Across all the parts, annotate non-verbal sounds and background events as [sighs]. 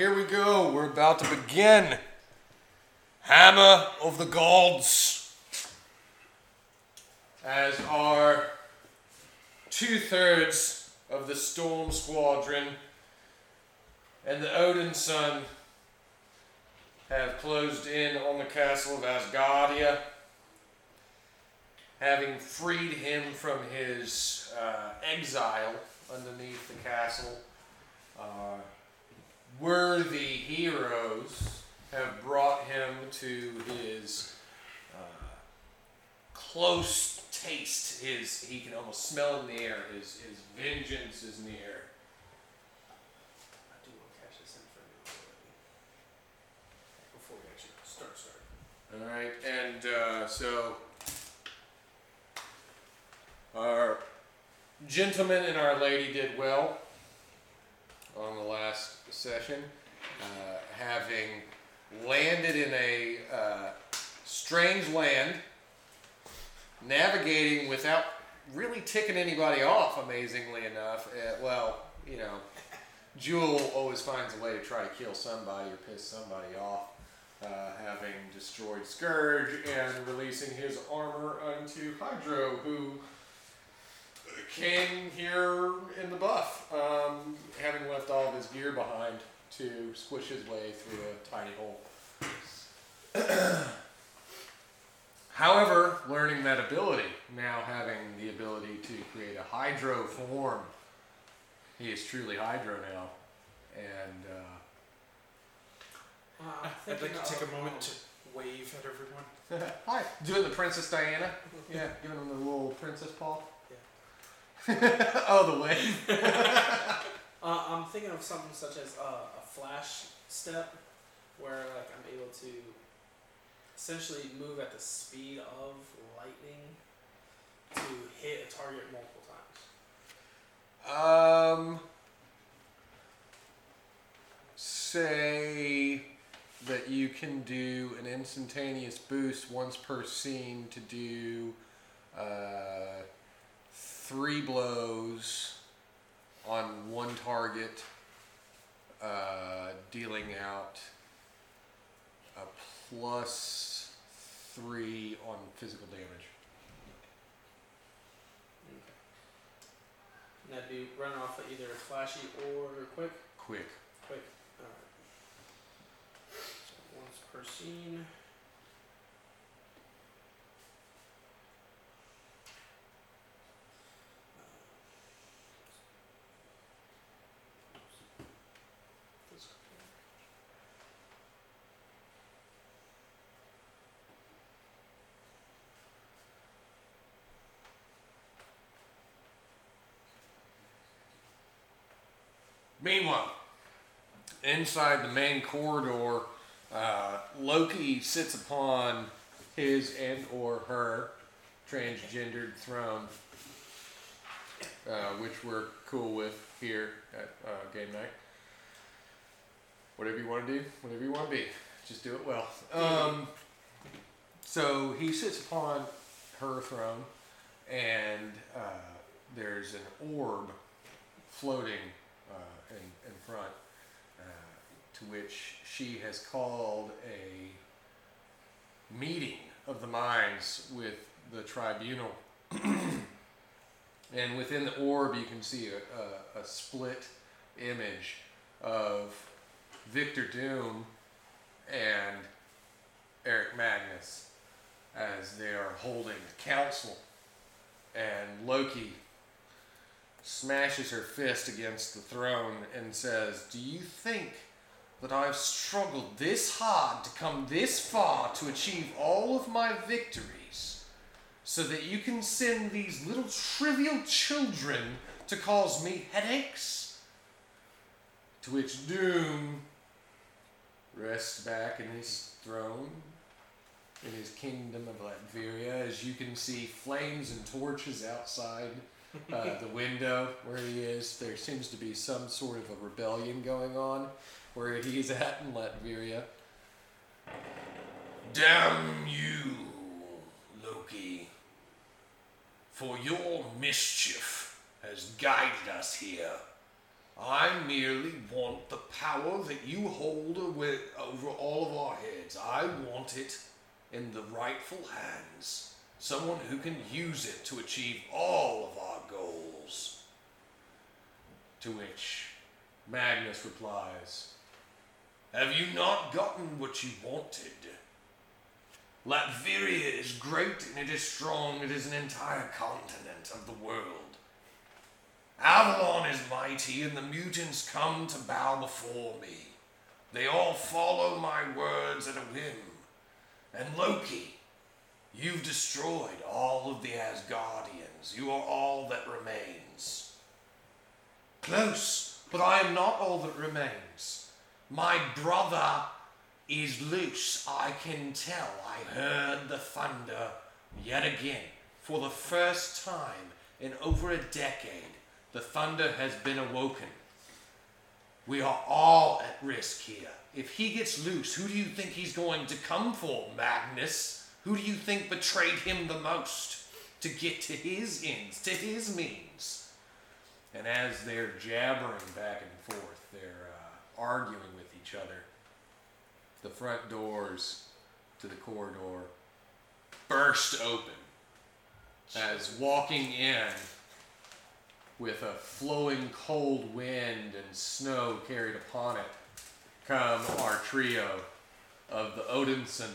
Here we go. We're about to begin. Hammer of the Gods. As our two thirds of the Storm Squadron and the Odin Son have closed in on the castle of Asgardia, having freed him from his uh, exile underneath the castle. Uh, worthy heroes have brought him to his uh, close taste. His he can almost smell in the air. His his vengeance is near. I do want to cash this in for me before we actually start. Start. All right, and uh, so our gentleman and our lady did well on the last session, uh, having landed in a uh, strange land, navigating without really ticking anybody off. Amazingly enough, uh, well, you know, Jewel always finds a way to try to kill somebody or piss somebody off uh, having destroyed Scourge and releasing his armor unto Hydro, who came here in the buff, um, having left all of his gear behind to squish his way through a tiny hole. [clears throat] However, learning that ability, now having the ability to create a Hydro form, he is truly Hydro now. And uh, Uh, I'd like to take a moment to wave at everyone. [laughs] Hi. Doing the Princess Diana. [laughs] Yeah, giving him the little princess paw. [laughs] Yeah. oh, the way. [laughs] Uh, I'm thinking of something such as uh, a flash step, where like I'm able to essentially move at the speed of lightning to hit a target multiple times. Um, say that you can do an instantaneous boost once per scene to do uh, three blows on one target, uh, dealing out a plus three on physical damage. And that'd be run off of either flashy or quick. Quick. Quick. Alright. So once per scene. Meanwhile, inside the main corridor, uh, Loki sits upon his and or her transgendered throne, uh, which we're cool with here at uh, Game Night. Whatever you want to do, whatever you want to be, just do it well. Um, so he sits upon her throne, and uh, there's an orb floating uh, in, in front, uh, to which she has called a meeting of the minds with the tribunal. and within the orb, you can see a, a, a split image of Victor Doom and Eric Magnus as they are holding council. And Loki smashes her fist against the throne and says, Do you think that I've struggled this hard to come this far to achieve all of my victories so that you can send these little trivial children to cause me headaches? To which Doom rests back in his throne in his kingdom of Latveria. As you can see, flames and torches outside uh, the window where he is. There seems to be some sort of a rebellion going on where he's at in Latveria. Damn you, Loki, for your mischief has guided us here. I merely want the power that you hold over all of our heads. I want it in the rightful hands. Someone who can use it to achieve all of our goals. To which Magnus replies, Have you not gotten what you wanted? Latveria is great and it is strong. It is an entire continent of the world. Avalon is mighty, and the mutants come to bow before me. They all follow my words at a whim. And Loki, you've destroyed all of the Asgardians. You are all that remains. Close, but I am not all that remains. My brother is loose. I can tell. I heard the thunder yet again. For the first time in over a decade, the thunder has been awoken. We are all at risk here. If he gets loose, who do you think he's going to come for, Magnus? Who do you think betrayed him the most to get to his ends, to his means? And as they're jabbering back and forth, they're uh, arguing with each other. The front doors to the corridor burst open as walking in with a flowing cold wind and snow carried upon it come our trio of the Odinson,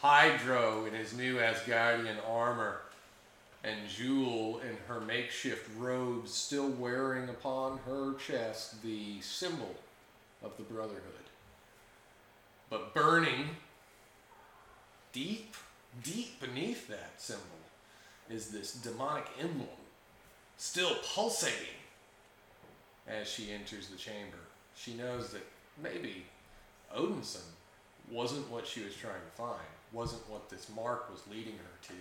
Hydro in his new Asgardian armor, and Jewel in her makeshift robes, still wearing upon her chest the symbol of the Brotherhood. But burning deep, deep beneath that symbol is this demonic emblem, still pulsating as she enters the chamber. She knows that maybe Odinson wasn't what she was trying to find, wasn't what this mark was leading her to.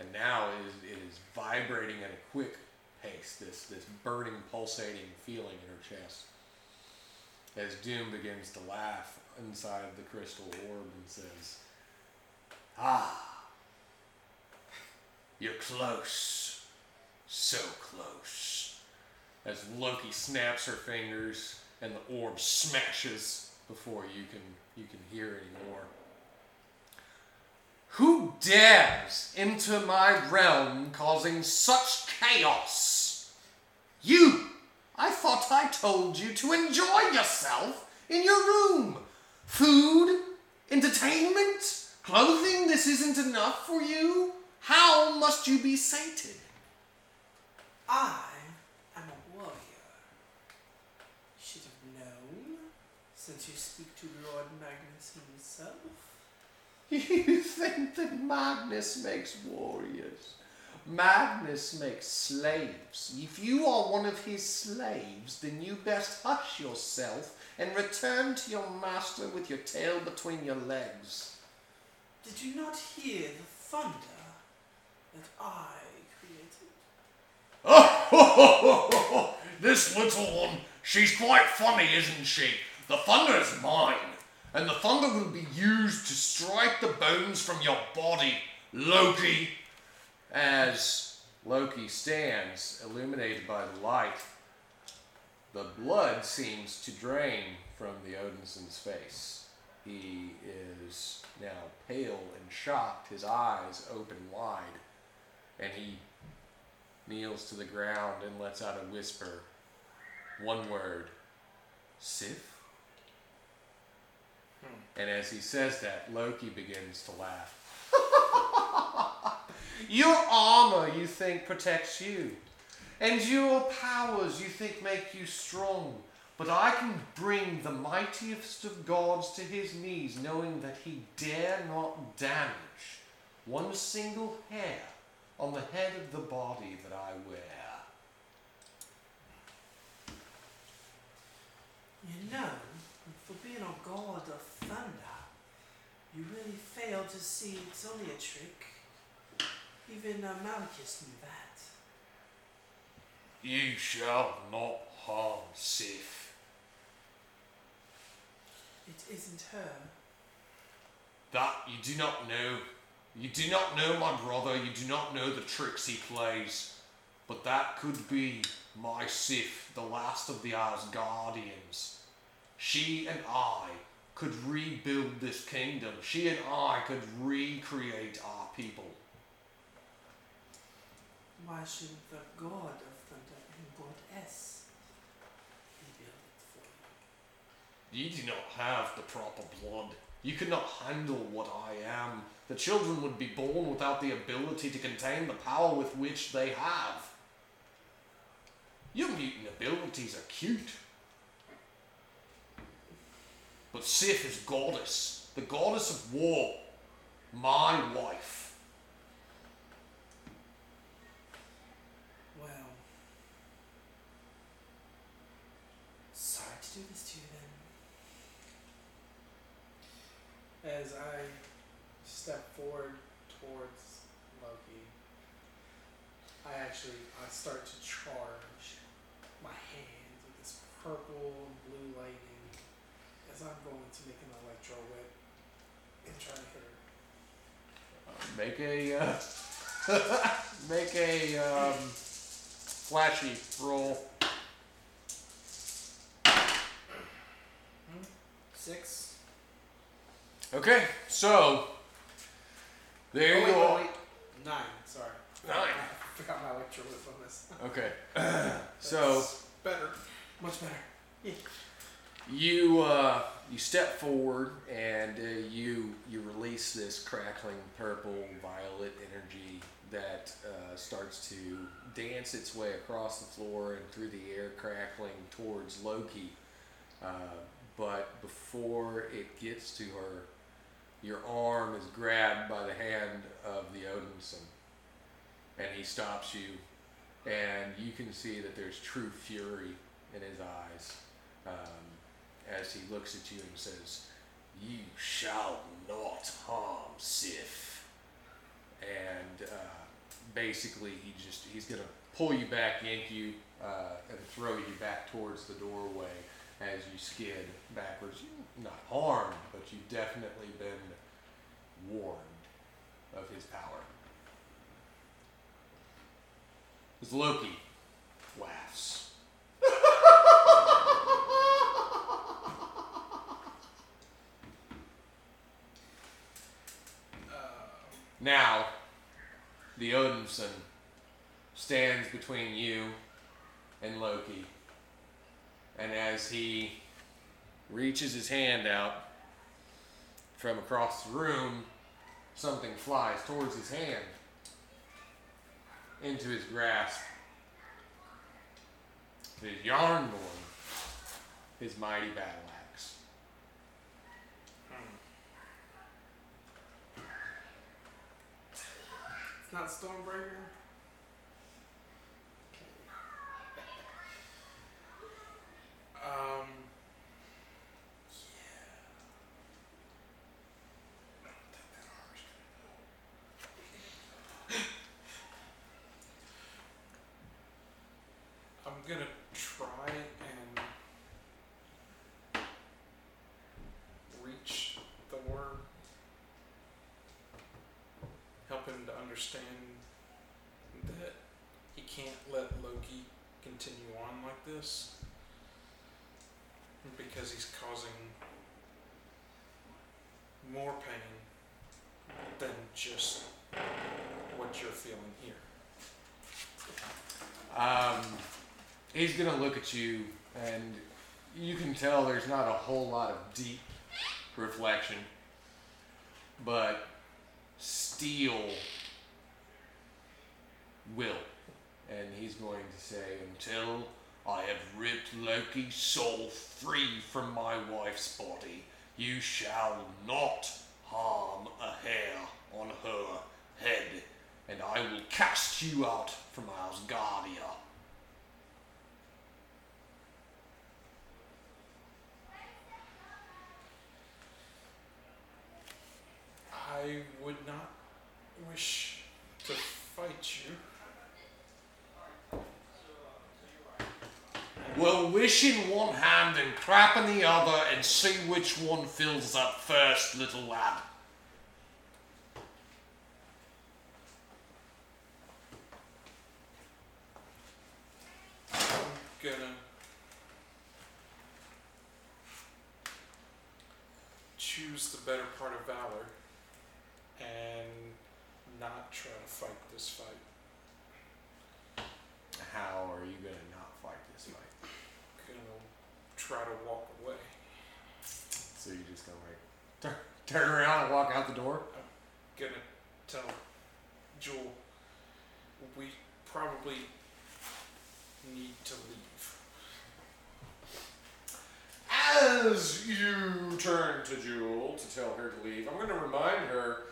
And now it is, it is vibrating at a quick pace, this, this burning, pulsating feeling in her chest. As Doom begins to laugh inside the crystal orb and says, Ah, you're close. So close. As Loki snaps her fingers and the orb smashes before you can you can hear anymore. Who dares enter my realm causing such chaos? You! I thought I told you to enjoy yourself in your room. Food, entertainment, clothing, this isn't enough for you? How must you be sated? I am a warrior. You should have known, since you speak to Lord Magnus himself. [laughs] You think that Magnus makes warriors? Magnus makes slaves. If you are one of his slaves, then you best hush yourself and return to your master with your tail between your legs. Did you not hear the thunder that I created? Oh, [laughs] this little one, she's quite funny, isn't she? The thunder is mine, and the thunder will be used to strike the bones from your body, Loki. As Loki stands, illuminated by the light, the blood seems to drain from the Odinson's face. He is now pale and shocked, his eyes open wide, and he kneels to the ground and lets out a whisper. One word Sif? Hmm. And as he says that, Loki begins to laugh. [laughs] your armor, you think, protects you. And your powers, you think, make you strong. But I can bring the mightiest of gods to his knees, knowing that he dare not damage one single hair on the head of the body that I wear. You know, for being a god of thunder, you really fail to see it's only a trick. Even uh, Malchus knew that. You shall not harm Sif. It isn't her. That you do not know. You do not know my brother. You do not know the tricks he plays. but that could be my Sif, the last of the Asgardians. She and I could rebuild this kingdom. She and I could recreate our people. Why shouldn't the god of thunder and goddess rebuild it for you? You do not have the proper blood. You cannot handle what I am. The children would be born without the ability to contain the power with which they have. Your mutant abilities are cute. But Sif is goddess, the goddess of war, my wife. Well, sorry to do this to you then. As I step forward towards Loki, I actually I start to charge my hands with this purple as I'm going to make an electro whip and try to hit her. Make a uh, [laughs] make a um, flashy roll. Six. Okay, so there oh, you wait, are. wait, wait. Nine. Sorry. Nine. [laughs] I forgot my electro whip on this. Okay, [laughs] so Better. much better. You uh, you step forward and uh, you you release this crackling purple violet energy that uh, starts to dance its way across the floor and through the air, crackling towards Loki. Uh, but before it gets to her, your arm is grabbed by the hand of the Odinson, and he stops you, and you can see that there's true fury in his eyes um, as he looks at you and says, "You shall not harm Sif." And uh, basically, he just he's gonna pull you back, yank you, uh, and throw you back towards the doorway as you skid backwards. Not harmed, but you've definitely been warned of his power. As Loki laughs. Now, the Odinson stands between you and Loki. And as he reaches his hand out from across the room, something flies towards his hand into his grasp. It is Jarnbjorn, his mighty battle axe. It's not Stormbreaker. Um. I'm gonna try and reach Thor, help him to understand that he can't let Loki continue on like this because he's causing more pain than just what you're feeling here. Um, he's gonna look at you, and you can tell there's not a whole lot of deep reflection, but steel will. And he's going to say, Until I have ripped Loki's soul free from my wife's body, you shall not harm a hair on her head, and I will cast you out from Asgardia. I would not wish to fight you. Well, wish in one hand and crap in the other and see which one fills up first, little lad. gonna choose the better part of valor and not try to fight this fight. How are you gonna not fight this fight? Gonna try to walk away. So you just gonna like turn, turn around and walk out the door? I'm gonna tell Jewel we probably need to leave. As you turn to Jewel to tell her to leave, I'm going to remind her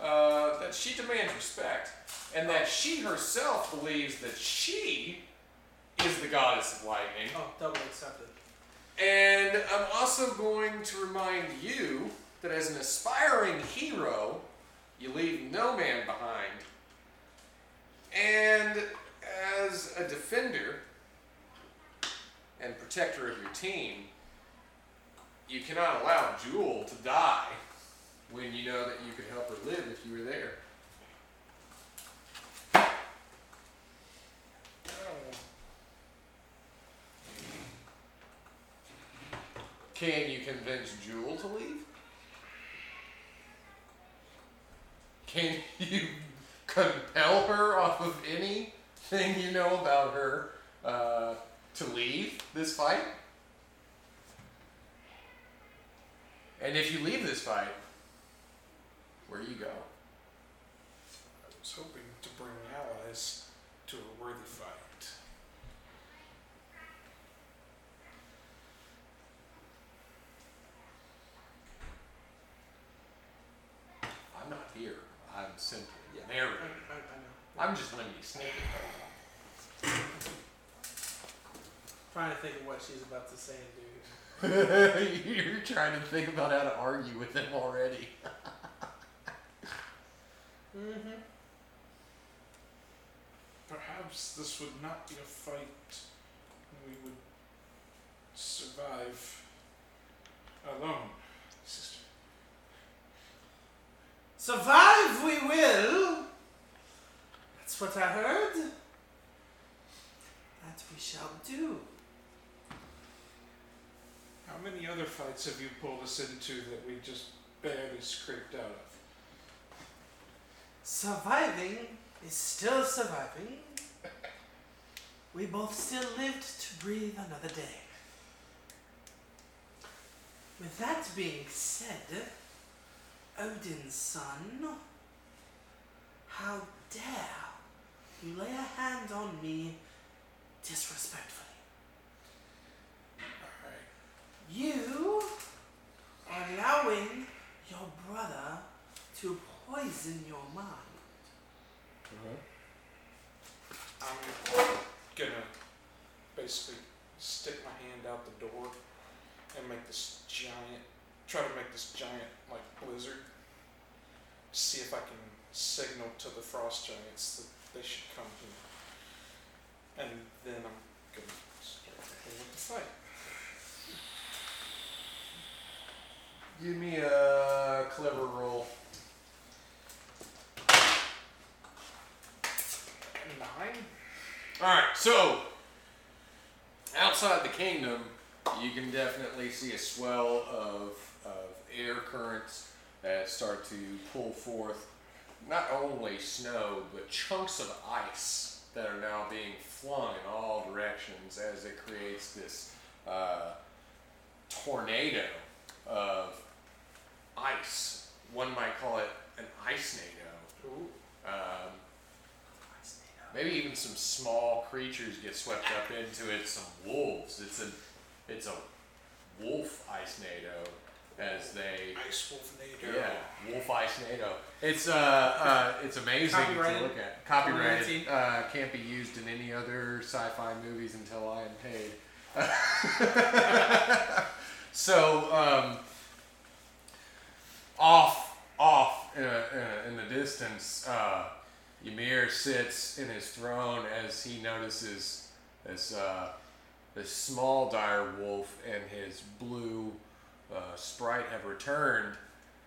uh, that she demands respect and that she herself believes that she is the goddess of lightning. Oh, double accepted. And I'm also going to remind you that as an aspiring hero, you leave no man behind. And as a defender and protector of your team, you cannot allow Jewel to die when you know that you could help her live if you were there. Can you convince Jewel to leave? Can [laughs] you compel her off of anything you know about her uh, to leave this fight? And if you leave this fight, where you go? I was hoping to bring allies to a worthy fight. I'm not here. I'm simply Yeah. I, I, I know. I'm just letting you sneak trying to think of what she's about to say, dude. it. [laughs] You're trying to think about how to argue with him already. Mm-hmm. Perhaps this would not be a fight we would survive alone, sister. Survive we will. That's what I heard. That we shall do. How many other fights have you pulled us into that we just barely scraped out of? Surviving is still surviving. We both still lived to breathe another day. With that being said, Odin's son, how dare you lay a hand on me disrespectfully? Alright. You are allowing your brother to poison your mind. Mm-hmm. I'm gonna basically stick my hand out the door and make this giant, try to make this giant like blizzard. See if I can signal to the frost giants that they should come here. And then I'm gonna start with the fight. Give me a clever roll. Nine? Alright, so outside the kingdom, you can definitely see a swell of, of air currents that start to pull forth not only snow, but chunks of ice that are now being flung in all directions as it creates this uh, tornado of ice. One might call it an ice nado. Um, maybe even some small creatures get swept up into it. Some wolves. It's a, it's a wolf ice nado as they. Ice Wolf Nader. Yeah, Wolf Ice NATO. It's uh, uh it's amazing to Copyrighted. look at. Copyrighted. 2019. Uh, can't be used in any other sci-fi movies until I am paid. [laughs] so um, off, off in, a, in, a, in the distance, uh, Ymir sits in his throne as he notices this uh, this small dire wolf and his blue uh, sprite have returned,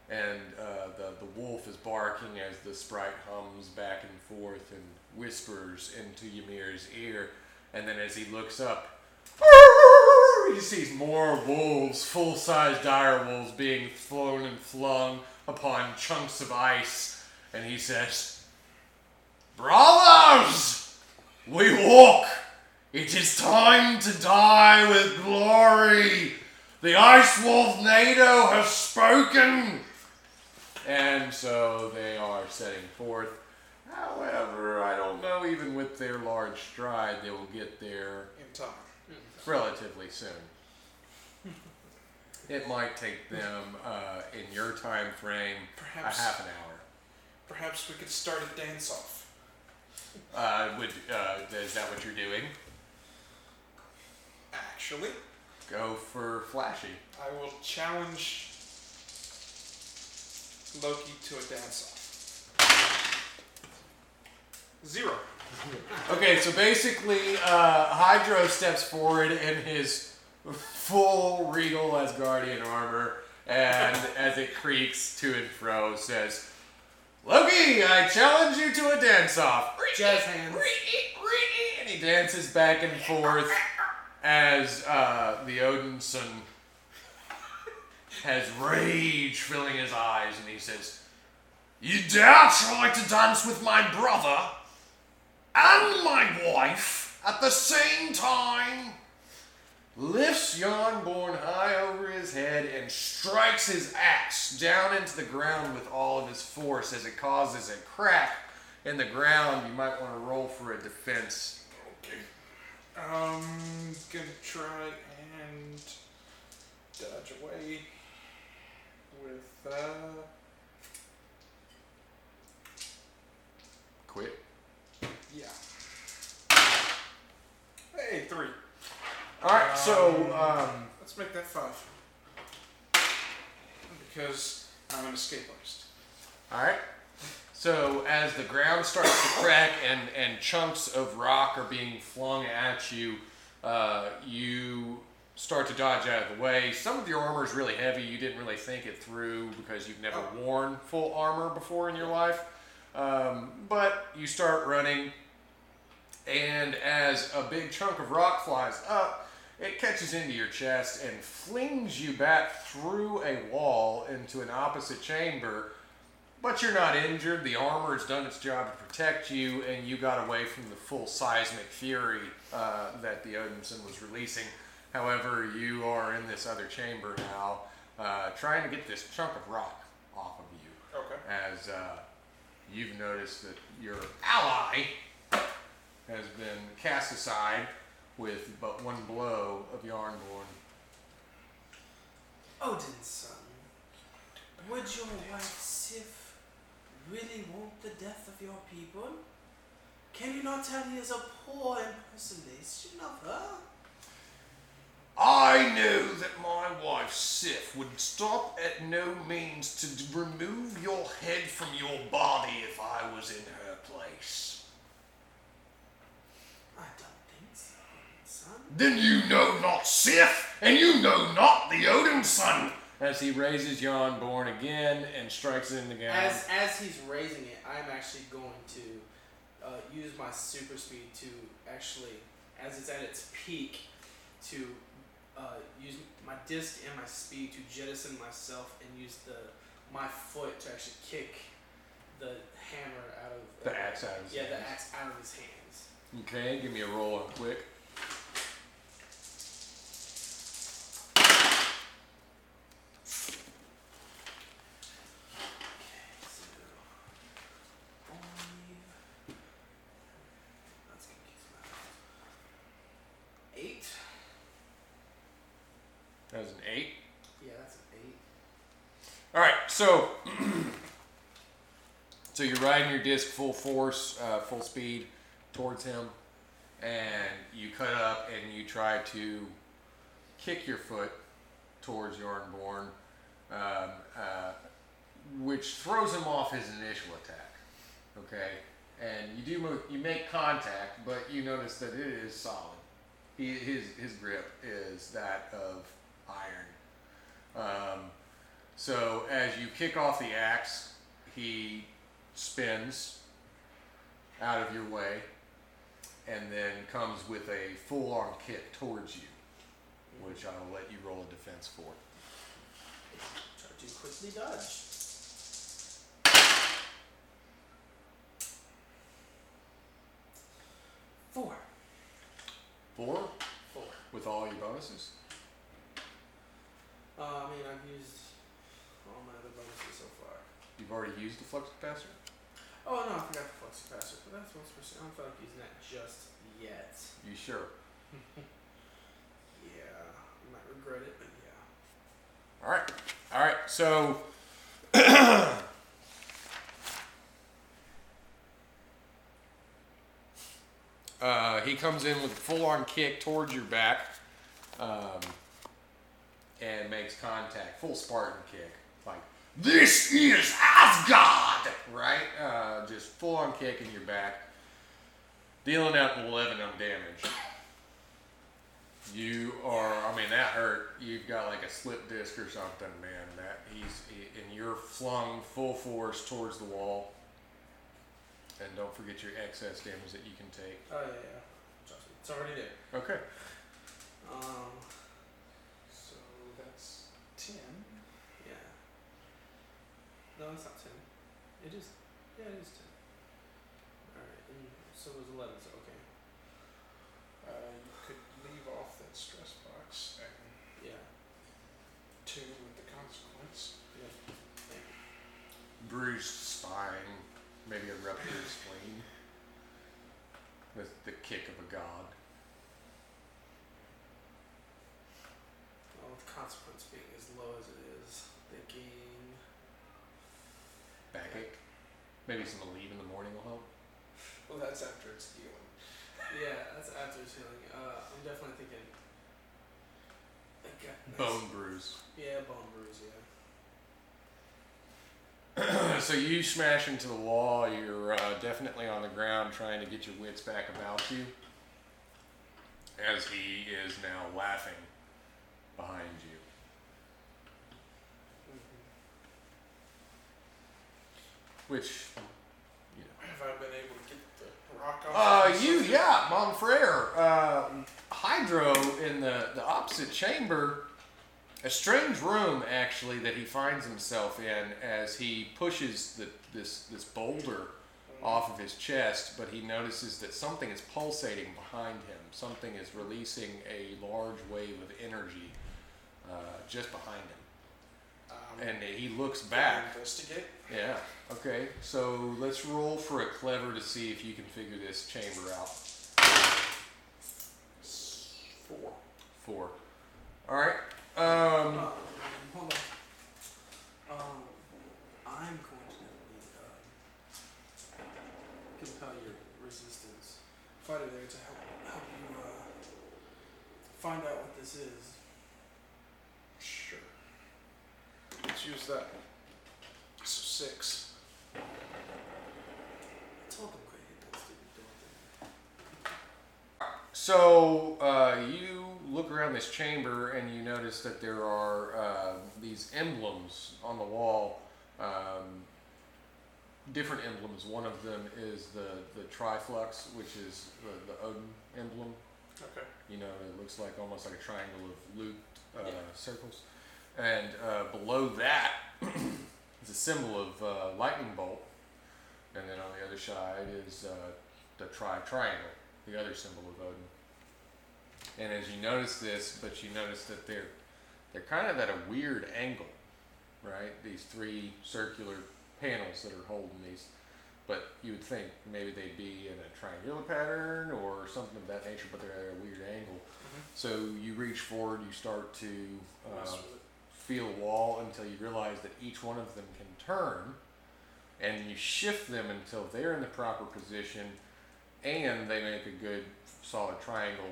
and uh, the the wolf is barking as the sprite hums back and forth and whispers into Ymir's ear, and then as he looks up, [laughs] He sees more wolves, full sized dire wolves, being thrown and flung upon chunks of ice. And he says, Brothers, we walk. It is time to die with glory. The Ice Wolf NATO has spoken. And so they are setting forth. However, I don't know, even with their large stride, they will get there In time. relatively soon. It might take them, uh, in your time frame, Perhaps a half an hour. perhaps we could start a dance off. Uh, would, uh, is that what you're doing? Actually, Go for flashy. I will challenge Loki to a dance off. Zero. [laughs] Okay, so basically, uh, Hydro steps forward in his full regal Asgardian armor, and as it creaks to and fro, says, Loki, I challenge you to a dance off. Jazz hands. And he dances back and forth as uh, the Odinson has rage filling his eyes, and he says, You dare try to dance with my brother and my wife at the same time? Lifts Jarnbjorn high over his head and strikes his axe down into the ground with all of his force as it causes a crack in the ground. You might want to roll for a defense. Okay. Um, gonna try and dodge away with uh. Quit. Yeah. Hey, three. All right, so um, Let's make that five. Because I'm an escape artist. all right. So as the ground starts to crack and and chunks of rock are being flung at you, uh, you start to dodge out of the way. Some of your armor is really heavy. You didn't really think it through because you've never Oh. worn full armor before in your life. Um, but you start running, and as a big chunk of rock flies up, it catches into your chest and flings you back through a wall into an opposite chamber. But you're not injured. The armor has done its job to protect you, and you got away from the full seismic fury uh, that the Odinson was releasing. However, you are in this other chamber now, uh, trying to get this chunk of rock off of you Okay. as uh, you've noticed that your ally has been cast aside with but one blow of Jarnbjorn. Odin's son, would your wife Sif really want the death of your people? Can you not tell he is a poor impersonation of her? I knew that my wife Sif would stop at no means to remove your head from your body if I was in her place. I don't think so, son. Then you know not Sif, and you know not the Odin son. As he raises Jarnbjorn again and strikes it in the ground. As as he's raising it, I'm actually going to uh, use my super speed to actually, as it's at its peak, to uh, use my disc and my speed to jettison myself and use the my foot to actually kick the hammer out of The axe out of his yeah the hands. axe out of his hands. Okay, give me a roll quick. So, five. That's gonna keep that. Eight. An eight. Yeah, that's an eight. All right, so [clears throat] so you're riding your disc full force, uh, full speed towards him, and you cut up and you try to kick your foot towards Jarnbjorn, um, uh, which throws him off his initial attack. Okay, and you do mo- you make contact, but you notice that it is solid. He, his his grip is that of iron. Um, so as you kick off the axe, he spins out of your way and then comes with a full-on kick towards you, which I'll let you roll a defense for. Try to quickly dodge. Four. Four Four. with all your bonuses. Uh, I mean, I've used all my other bonuses so far. You've already used the flux capacitor. Oh no, I forgot the flux capacitor, but that's once percent. I don't feel like using that just yet. You sure? [laughs] Yeah, I might regret it, but yeah. All right. All right. So. [clears throat] uh, he comes in with a full-on kick towards your back, um, and makes contact. Full Spartan kick, like this is Asgard, right? Uh, just full-on kick in your back, dealing out 11 on damage. You are, I mean, that hurt. You've got like a slip disc or something, man. That he's, and you're flung full force towards the wall. And don't forget your excess damage that you can take. Oh yeah, yeah. It's already there. Okay. Um, So that's ten. yeah. No, it's not ten. It is. Yeah, it is ten. All right, and so it was eleven. So okay. Uh, you could leave off that stress box and Yeah. two with the consequence. Yeah. Bruised spine, maybe a ruptured spleen. With the kick of a god. Well, with consequence being as low as it is, they gain. Backache. Maybe some Aleve in the morning will help. Well, that's after it's healing. Yeah, that's after it's healing. Uh, I'm definitely thinking. Like, uh, Bone bruise. Yeah, bone bruise. Yeah. [clears throat] so you smash into the wall. You're uh, definitely on the ground trying to get your wits back about you. As he is now laughing behind you. Which, you know. Have I been able to get the rock off? Uh, you, yeah, Monfrere. Uh, Hydro in the, the opposite chamber. A strange room, actually, that he finds himself in as he pushes the, this, this boulder off of his chest, but he notices that something is pulsating behind him. Something is releasing a large wave of energy uh, just behind him. And he looks can back. Investigate. Yeah. Okay. So let's roll for a clever to see if you can figure this chamber out. Four. Four. All right. Um. Um, hold on. Um, I'm going to need uh, compel your resistance fighter there to help help you uh, find out what this is. Sure. Let's use that. So six. I told them quit hitting that stupid door thing. So uh, you look around this chamber and you notice that there are uh, these emblems on the wall. Um, different emblems. One of them is the the triflux, which is the, the Odin emblem. Okay. You know, it looks like almost like a triangle of looped uh, Yeah. circles. And uh, below that [clears throat] is a symbol of uh, lightning bolt. And then on the other side is uh, the tri triangle, the other symbol of Odin. And as you notice this, but you notice that they're they're kind of at a weird angle, right? These three circular panels that are holding these. But you would think maybe they'd be in a triangular pattern or something of that nature, but they're at a weird angle. So you reach forward, you start to Mess uh, with it. Feel wall until you realize that each one of them can turn, and you shift them until they're in the proper position, and they make a good solid triangle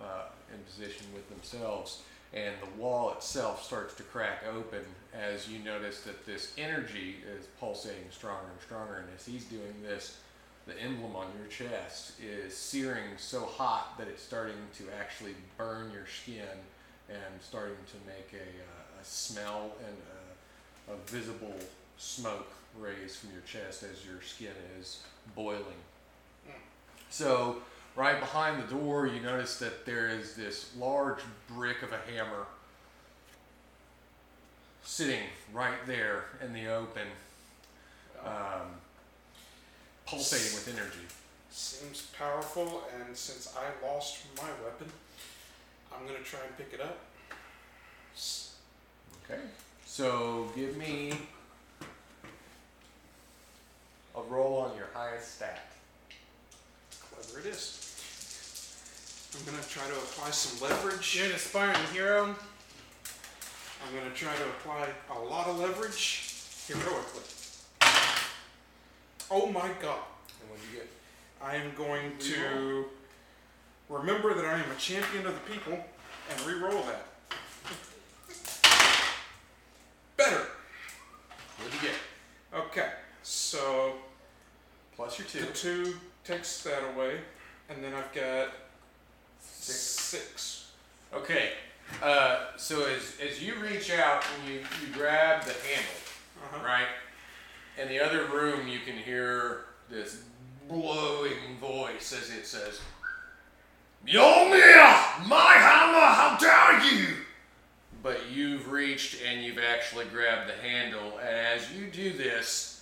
uh, in position with themselves. And the wall itself starts to crack open as you notice that this energy is pulsating stronger and stronger. And as he's doing this, the emblem on your chest is searing so hot that it's starting to actually burn your skin and starting to make a, uh, a smell and a, a visible smoke raise from your chest as your skin is boiling. So, right behind the door, you notice that there is this large brick of a hammer sitting right there in the open, um, pulsating with energy. Seems powerful, and since I lost my weapon, I'm gonna try and pick it up. S- Okay. So give me a roll on your highest stat. Clever it is. I'm gonna try to apply some leverage. You're an aspiring hero. I'm gonna try to apply a lot of leverage heroically. Oh my god. And what do you get? I am going to remember that I am a champion of the people and re-roll that. Better. What do you get? Okay, so Plus your two. the two takes that away, and then I've got Six. six. Okay. Uh, so as, as you reach out and you, you grab the handle, Uh-huh. right? In the other room, you can hear this blowing voice as it says, Mjolnir! My hammer! How dare you! But you've reached and you've actually grabbed the handle, and as you do this,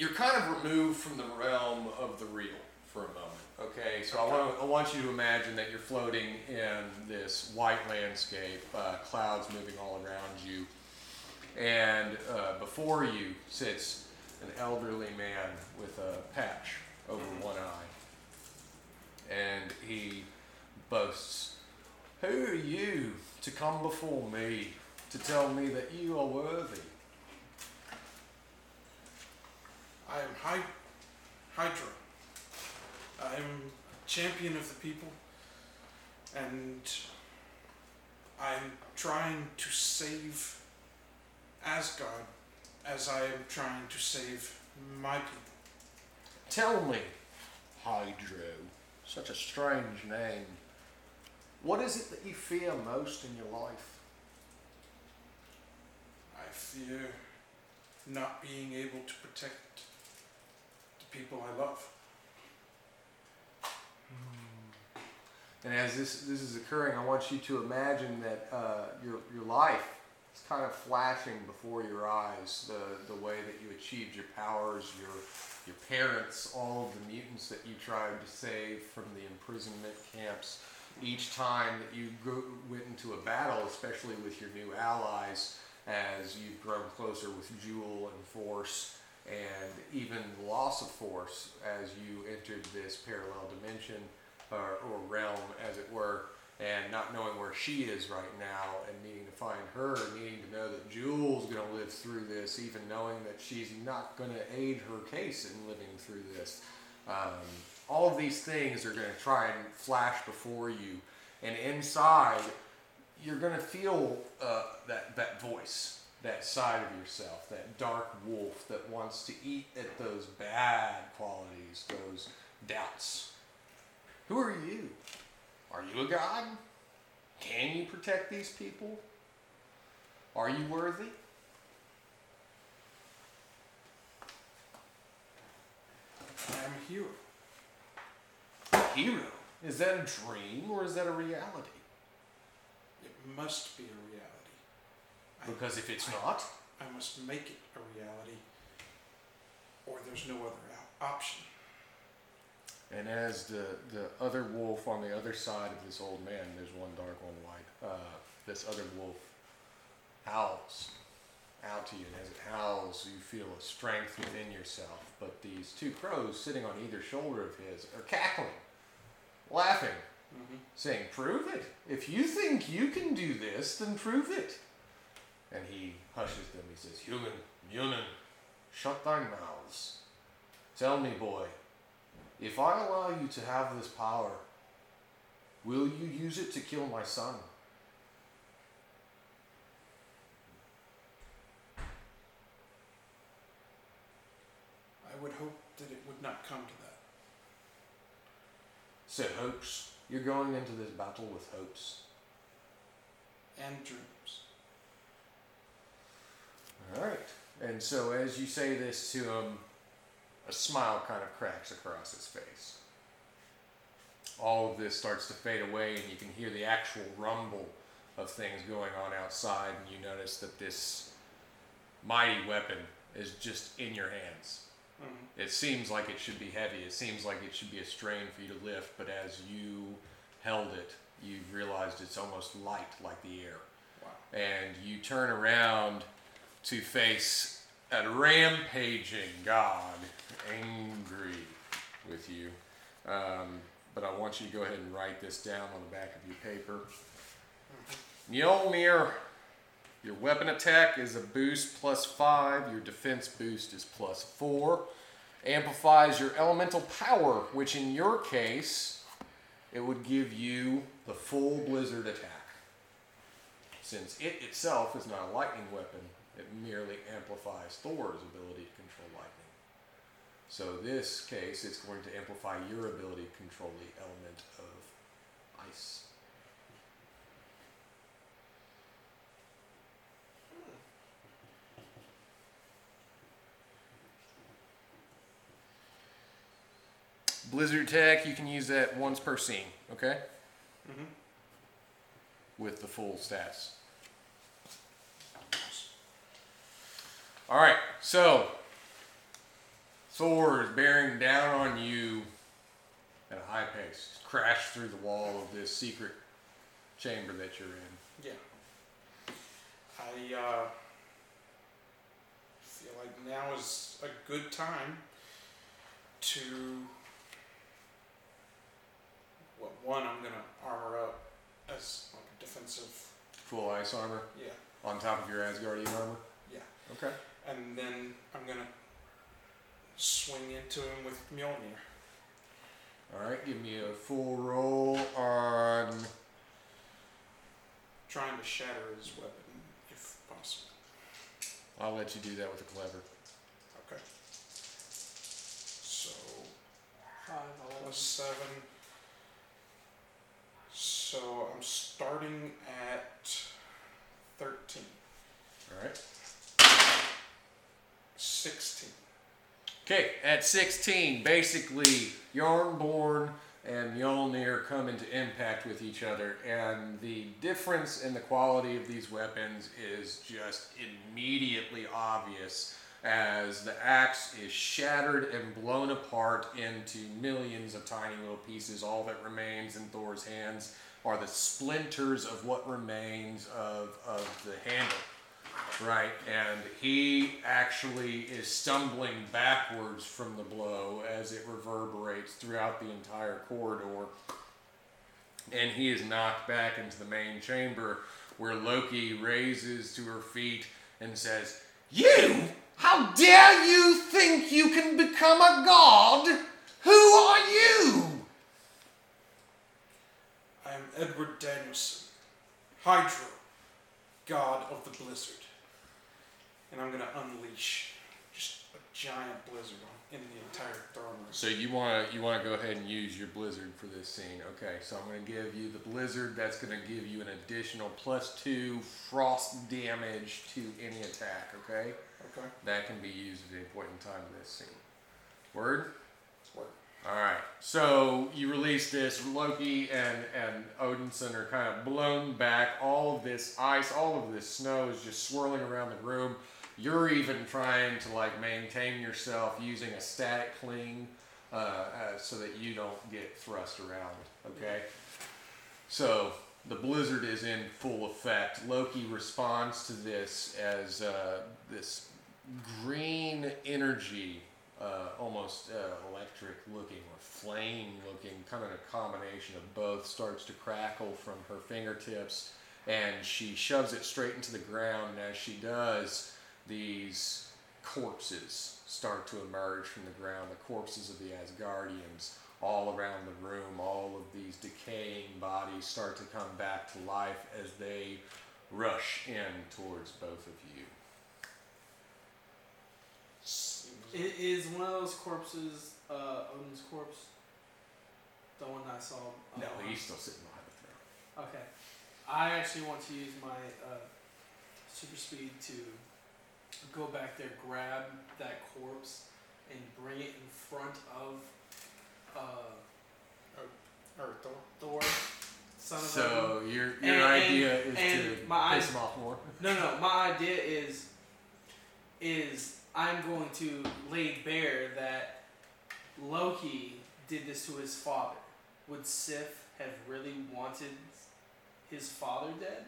you're kind of removed from the realm of the real for a moment. Okay, so I want I want you to imagine that you're floating in this white landscape, uh, clouds moving all around you, and uh, before you sits an elderly man with a patch over one eye, and he boasts, "Who are you to come before me to tell me that you are worthy?" I am Hy- Hydra. I am champion of the people, and I am trying to save Asgard as I am trying to save my people. Tell me, Hydro, such a strange name. What is it that you fear most in your life? I fear not being able to protect people I love. And as this this is occurring, I want you to imagine that uh, your your life is kind of flashing before your eyes. The the way that you achieved your powers, your your parents, all of the mutants that you tried to save from the imprisonment camps. Each time that you go, went into a battle, especially with your new allies, as you've grown closer with Jewel and Force, and even loss of Force as you entered this parallel dimension or, or realm, as it were, and not knowing where she is right now, and needing to find her, needing to know that Jewel's going to live through this, even knowing that she's not going to aid her case in living through this. Um, all of these things are going to try and flash before you, and inside, you're going to feel uh, that that voice, that side of yourself, that dark wolf that wants to eat at those bad qualities, those doubts. Who are you? Are you a god? Can you protect these people? Are you worthy? I am a hero. A Hero? Is that a dream or is that a reality? It must be a reality. I- Because if it's not, I must make it a reality, or there's no other option. and as the, the other wolf on the other side of this old man, there's one dark, one white, uh, this other wolf howls out to you, and as it howls, you feel a strength within yourself. But these two crows sitting on either shoulder of his are cackling, laughing, Mm-hmm. saying, Prove it. If you think you can do this, then prove it. And he hushes them. He says, Huginn, Munin, shut thy mouths. Tell me, boy, if I allow you to have this power, will you use it to kill my son? I would hope that it would not come to that. So, hopes. You're going into this battle with hopes. And dreams. All right. And so, as you say this to him, a smile kind of cracks across his face. All of this starts to fade away, and you can hear the actual rumble of things going on outside, and you notice that this mighty weapon is just in your hands. Mhm. It seems like it should be heavy. It seems like it should be a strain for you to lift, but as you held it, you realized it's almost light like the air. Wow. And you turn around to face a rampaging god, angry with you. Um, but I want you to go ahead and write this down on the back of your paper. Mjolnir, your weapon attack is a boost plus five. Your defense boost is plus four. Amplifies your elemental power, which in your case, it would give you the full blizzard attack. Since it itself is not a lightning weapon, it merely amplifies Thor's ability to control lightning. So this case, it's going to amplify your ability to control the element of ice. Blizzard attack, you can use that once per scene, okay? Mhm. With the full stats. All right, so Thor is bearing down on you at a high pace. Crash through the wall of this secret chamber that you're in. Yeah. I uh, feel like now is a good time to. Well, one, I'm gonna armor up as like a defensive. Full ice armor Yeah. on top of your Asgardian armor. Yeah. Okay. And then I'm gonna swing into him with Mjolnir. All right, give me a full roll on. Trying to shatter his weapon if possible. I'll let you do that with a clever. Okay. So Five, eleven. plus seven. So I'm starting at thirteen. All right. Sixteen. Okay, at 16, basically, Jarnbjorn and Mjolnir come into impact with each other, and the difference in the quality of these weapons is just immediately obvious as the axe is shattered and blown apart into millions of tiny little pieces. All that remains in Thor's hands are the splinters of what remains of, of the handle. Right, and he actually is stumbling backwards from the blow as it reverberates throughout the entire corridor. And he is knocked back into the main chamber where Loki raises to her feet and says, You! How dare you think you can become a god? Who are you? I am Edward Danielson, Hydra, God of the Blizzard. And I'm gonna unleash just a giant blizzard on in the entire throne room. So you want to you want to go ahead and use your blizzard for this scene. Okay, so I'm going to give you the blizzard. That's going to give you an additional plus two frost damage to any attack. Okay, Okay. that can be used at any point in time in this scene. Word. Word. All right. So you release this. Loki and and Odinson are kind of blown back. All of this ice, all of this snow is just swirling around the room. You're even trying to like maintain yourself using a static cling uh, uh, so that you don't get thrust around. Okay. So the blizzard is in full effect. Loki responds to this as uh, this green energy, uh, almost uh, electric looking or flame looking, kind of a combination of both, starts to crackle from her fingertips, and she shoves it straight into the ground. And as she does, these corpses start to emerge from the ground, the corpses of the Asgardians all around the room. All of these decaying bodies start to come back to life as they rush in towards both of you. Seems I- Is one of those corpses uh, Odin's corpse? The one I saw. Uh, No, he's still sitting behind the throne. Okay. I actually want to use my uh, super speed to go back there, grab that corpse, and bring it in front of uh, Or Thor. Thor, son of Odin. So your your And- and- idea is and to my piss him off more. No, no. My idea is is I'm going to lay bare that Loki did this to his father. Would Sif have really wanted his father dead?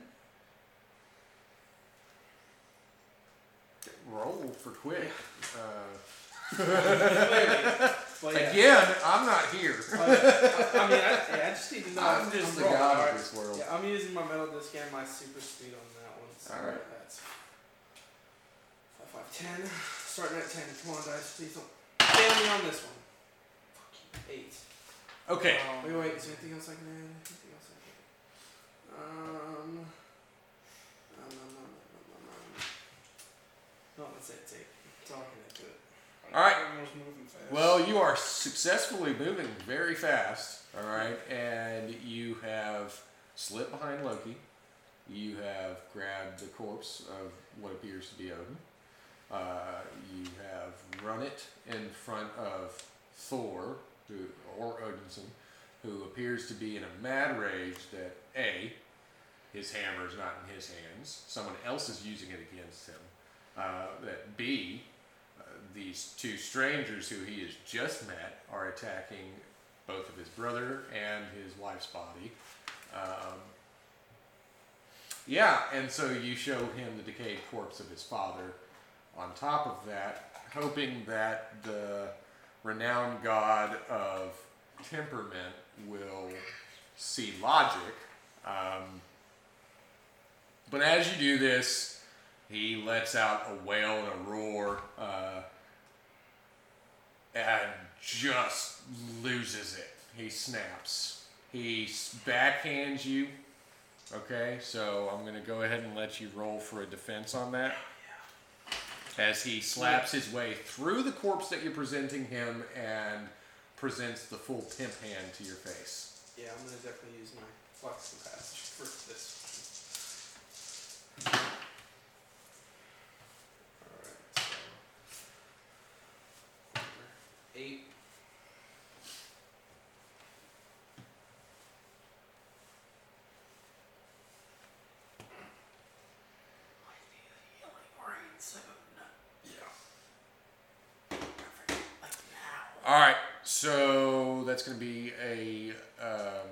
Roll for quick. Uh, [laughs] Clearly. But yeah. Again, I'm not here. But, I, I mean, I, yeah, I just need to know. I'm just the god of this world. Yeah, I'm using my metal disc and my super speed on that one. So Alright. That's five, five, ten. Starting at ten. Come on, guys. Please don't fail me on this one. Eight. Okay. Um, Wait, wait. Is there anything else I can add? Anything else I can add? Um. No, no, no, no, no, no, no. No, that's it. Take. All I can add to it. All right. Everyone moving fast. Well, you are successfully moving very fast, all right, and you have slipped behind Loki. You have grabbed the corpse of what appears to be Odin. Uh, you have run it in front of Thor, who, or Odinson, who appears to be in a mad rage that A, his hammer is not in his hands, someone else is using it against him. Uh, that B, uh, these two strangers who he has just met are attacking both of his brother and his wife's body. Um, yeah, and so you show him the decayed corpse of his father. On top of that, hoping that the renowned god of temperament will see logic. Um, but as you do this, he lets out a wail and a roar uh, and just loses it. He snaps. He backhands you. Okay, so I'm going to go ahead and let you roll for a defense on that. As he slaps his way through the corpse that you're presenting him and presents the full temp hand to your face. Yeah, I'm gonna definitely use my flux and passage for this. Alright, so eight. All right, so that's going to be a. Um,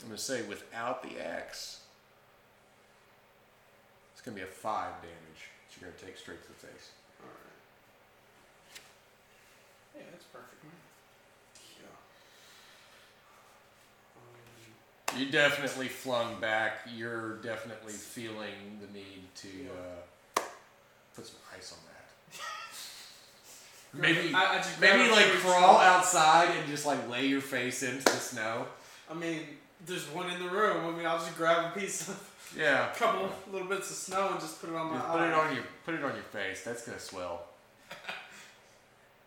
I'm going to say without the axe, it's going to be a five damage. that You're going to take straight to the face. Alright. yeah, that's perfect. Yeah. Um, You definitely flung back. You're definitely feeling the need to uh, put some ice on that. Maybe, I, I just maybe like crawl straw. outside and just like lay your face into the snow. I mean, there's one in the room. I mean, I'll just grab a piece of Yeah, a [laughs] couple little bits of snow and just put it on my just eye. put it on your put it on your face. That's gonna swell. [laughs]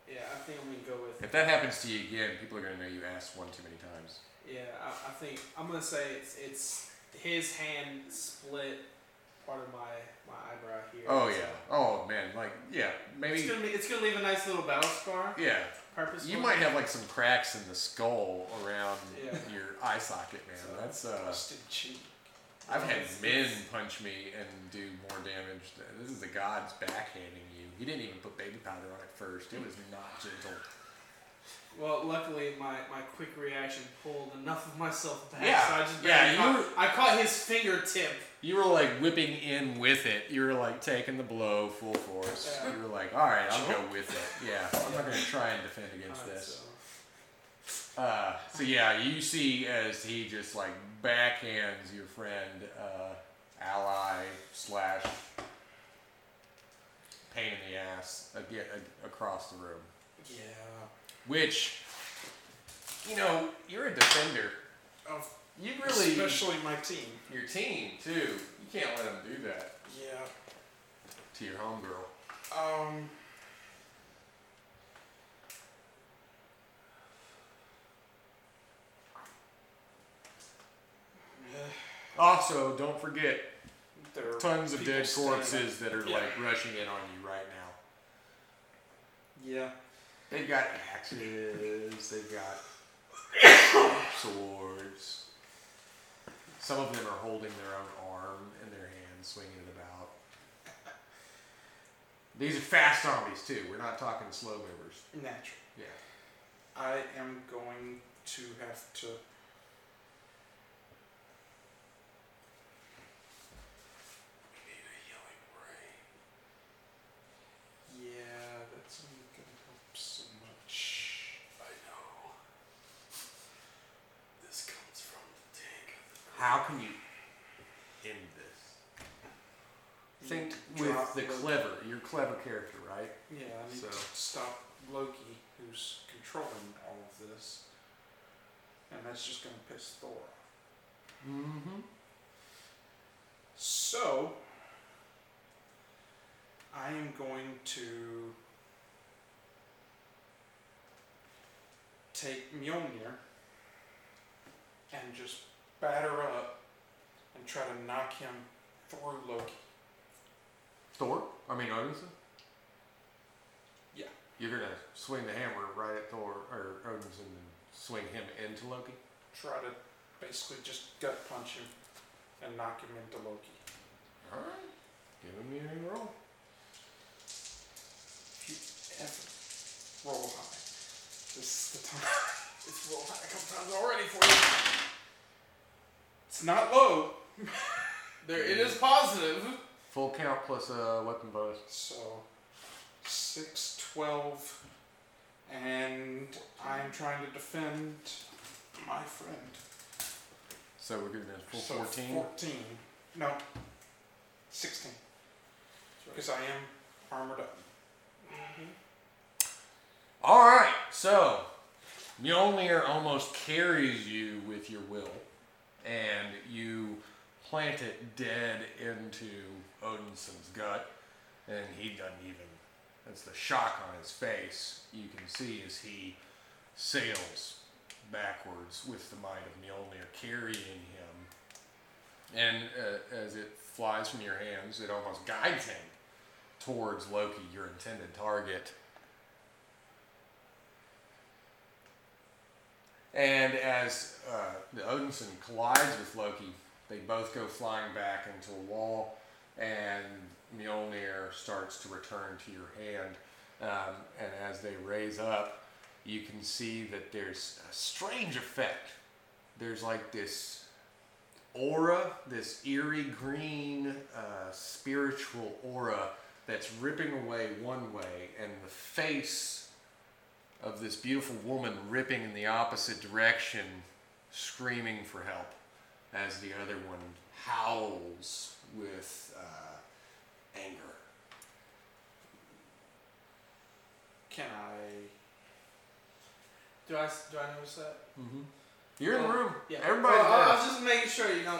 Yeah, I think I'm gonna go with. If that happens to you again, people are gonna know you asked one too many times. Yeah, I, I think I'm gonna say it's it's his hand split part of my my eyebrow here. Oh yeah. Oh man. Like yeah. It's Maybe. gonna be, it's gonna leave a nice little battle scar. Yeah. Purposefully. You might have like some cracks in the skull around Yeah. your eye socket, man. So- That's uh. Busted cheek. I've had men punch me and do more damage. This is the gods backhanding you. He didn't even put baby powder on it first. It was not gentle. Well, luckily my, my quick reaction pulled enough of myself back, Yeah, so I just yeah, barely you caught, were- I caught his fingertip. You were like whipping in with it. You were like taking the blow full force. Yeah. You were like, all right, I'll go with it. Yeah, [laughs] I'm not gonna try and defend against Alright, this. so- Uh, so yeah, you see as he just like backhands your friend, uh, ally slash pain in the ass again across the room. Yeah. Which, you know, you're a defender. Of You really especially my team. your team too. You can't let them do that Yeah. to your homegirl. Um. [sighs] Also, don't forget There are tons of dead corpses that are Yeah. like rushing in on you right now. Yeah. They've got axes. They've got swords. Some of them are holding their own arm in their hand, swinging it about. These are fast zombies too. We're not talking slow movers. Natural. Yeah. I am going to have to. Need a healing ray. Yeah, that's only gonna help so much. I know. This comes from the tank. How can you end this? Think with Drop the Loki. Clever. A character, right? Yeah, I need So- to stop Loki, who's controlling all of this. And that's just gonna piss Thor off. Mm-hmm. So, I am going to take Mjolnir and just batter up and try to knock him through Loki. Thor? I mean Odinson? Yeah. You're gonna swing the hammer right at Thor or Odinson and swing him into Loki? Try to basically just gut punch him and knock him into Loki. Alright. Give him your roll. If you ever roll high, this is the time. [laughs] it's roll high a couple times already for you. It's not low, [laughs] There, it is positive. Full count plus a weapon bonus. so six, twelve, and I'm trying to defend my friend. So we're giving a full So 14. Fourteen. No. Sixteen. Because I am armored up. Mm-hmm. Alright, so Mjolnir almost carries you with your will, and you plant it dead into Odinson's gut, and he doesn't even. That's the shock on his face. You can see as he sails backwards with the might of Mjolnir carrying him. And uh, as it flies from your hands, it almost guides him towards Loki, your intended target. And as uh, the Odinson collides with Loki, they both go flying back into a wall, and Mjolnir starts to return to your hand. Um, and as they raise up, you can see that there's a strange effect. There's like this aura, this eerie green uh, spiritual aura that's ripping away one way, and the face of this beautiful woman ripping in the opposite direction, screaming for help, as the other one howls with uh, anger. Can I? Do I do I notice that? Mm-hmm. You're in the room. Yeah. Everybody. Well, I, I was just making sure, you know,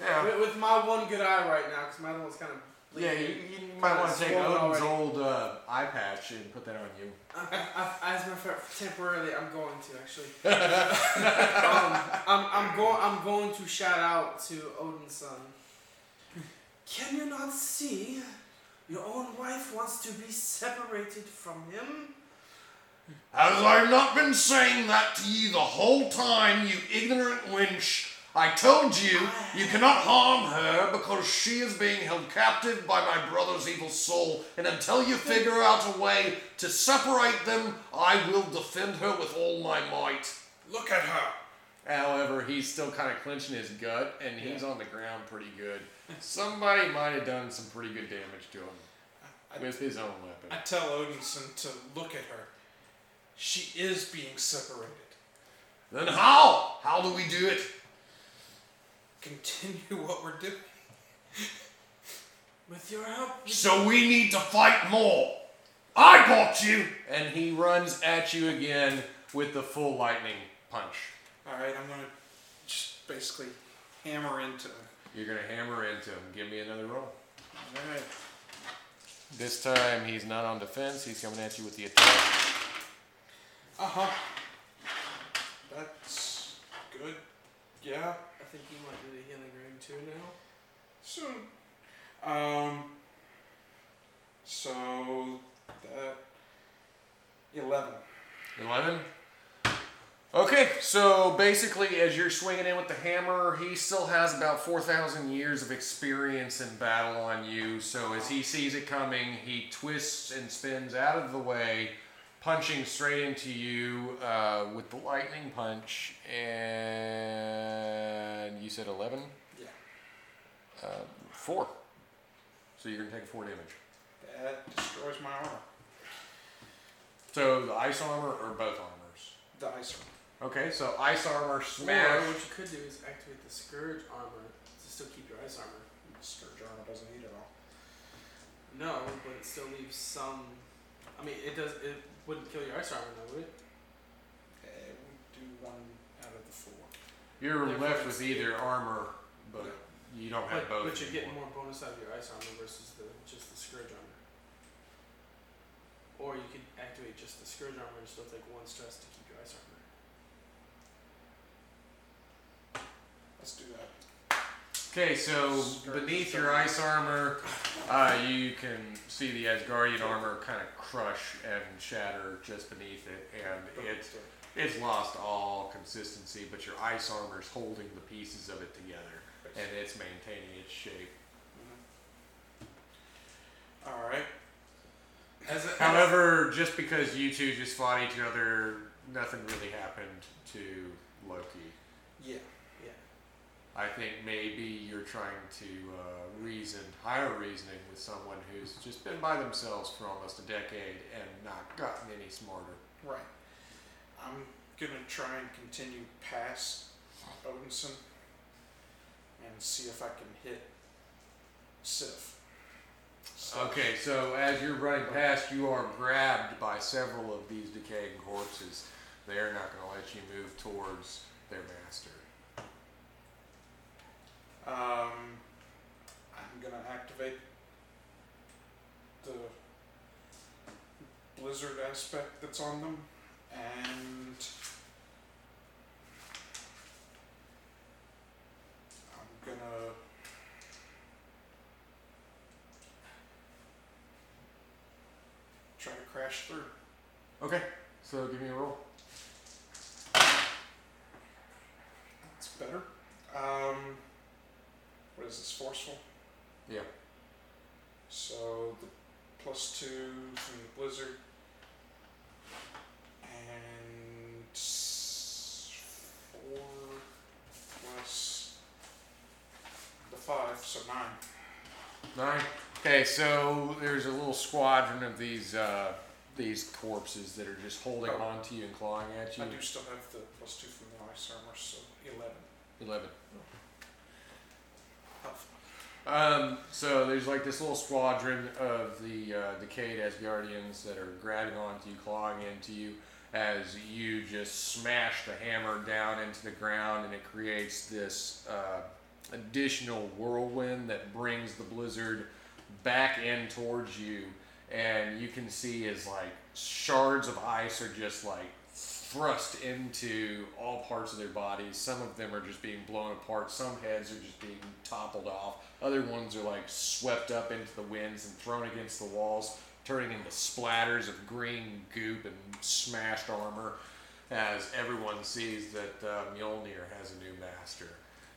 yeah. with, with my one good eye right now, because my other one's kind of. Yeah, you, you might want to take Odin's already. old uh, eye patch and put that on you. I, [laughs] I, as a matter of fact, temporarily, I'm going to actually. [laughs] um, I'm, I'm going. I'm going to shout out to Odin's son. Can you not see? Your own wife wants to be separated from him. Has I not been saying that to you the whole time, you ignorant wench? I told you you cannot harm her because she is being held captive by my brother's evil soul, and until you figure out a way to separate them, I will defend her with all my might. Look at her. However, he's still kind of clenching his gut, and he's on the ground pretty good. Somebody might have done some pretty good damage to him I, with his own weapon. I tell Odinson to look at her. She is being separated. Then how? How do we do it? Continue what we're doing. With your help, So we need to fight more. I got you. And he runs at you again with the full lightning punch. All right, I'm gonna just basically hammer into him. You're gonna hammer into him. Give me another roll. All right. This time he's not on defense. He's coming at you with the attack. Uh huh. That's good. Yeah. I think you might do the healing ring too now. Soon. Um. So that eleven. 11. Okay, so basically, as you're swinging in with the hammer, he still has about 4,000 years of experience in battle on you. So as he sees it coming, he twists and spins out of the way, punching straight into you uh, with the lightning punch. And you said 11? Yeah. Uh, 4. So you're going to take 4 damage. That destroys my armor. So the ice armor or both armors? The ice armor. Okay, so ice armor Or what you could do is activate the Scourge armor to still keep your ice armor. Scourge armor doesn't need it all. No, but it still leaves some. I mean, it does. It wouldn't kill your ice armor, though, would it? Eh, it would do one out of the four. You're Therefore, left with it's- either armor, but you don't have But, both. but you're getting anymore. more bonus out of your ice armor versus the just the Scourge armor. Or you could activate just the Scourge armor and still take one stress to keep your ice armor. Let's do that. Okay, so beneath your ice armor, uh, you can see the Asgardian armor kind of crush and shatter just beneath it, and it's it's lost all consistency. But your ice armor is holding the pieces of it together, and it's maintaining its shape. All right. As a, However, just because you two just fought each other, nothing really happened to Loki. Yeah. I think maybe you're trying to uh, reason, higher reasoning with someone who's just been by themselves for almost a decade and not gotten any smarter. Right. I'm gonna try and continue past Odinson and see if I can hit Sif. So- Okay, so as you're running past, you are grabbed by several of these decaying corpses. They're not going to let you move towards their master. Um, I'm gonna activate the blizzard aspect that's on them, and I'm gonna try to crash through. Okay, so give me a roll. That's better. Um, what is this? Forceful. Yeah. So the plus two from the blizzard, and four plus the five, so nine. Nine. Okay, so there's a little squadron of these uh, these corpses that are just holding Oh. on to you and clawing at you. I do still have the plus two from the ice armor, so eleven. Eleven. Health. Um, so there's like this little squadron of the uh, decayed Asgardians that are grabbing onto you, clawing into you, as you just smash the hammer down into the ground, and it creates this uh, additional whirlwind that brings the blizzard back in towards you, and you can see as like shards of ice are just like thrust into all parts of their bodies. Some of them are just being blown apart. Some heads are just being toppled off. Other ones are like swept up into the winds and thrown against the walls, turning into splatters of green goop and smashed armor. As everyone sees that uh, Mjolnir has a new master,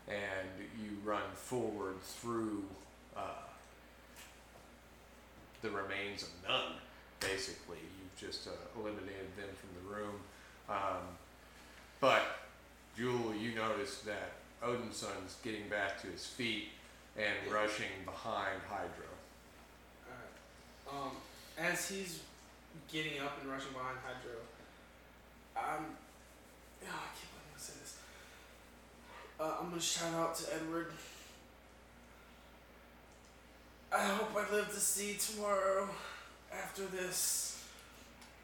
and you run forward through uh, the remains of none. Basically, you've just uh, eliminated them from the room. Um, but Jewel, you notice that Odinson's getting back to his feet and rushing behind Hydra. Alright. Um, as he's getting up and rushing behind Hydro, I'm. Oh, I can't believe I'm gonna say this. Uh, I'm gonna shout out to Edward. I hope I live to see tomorrow after this,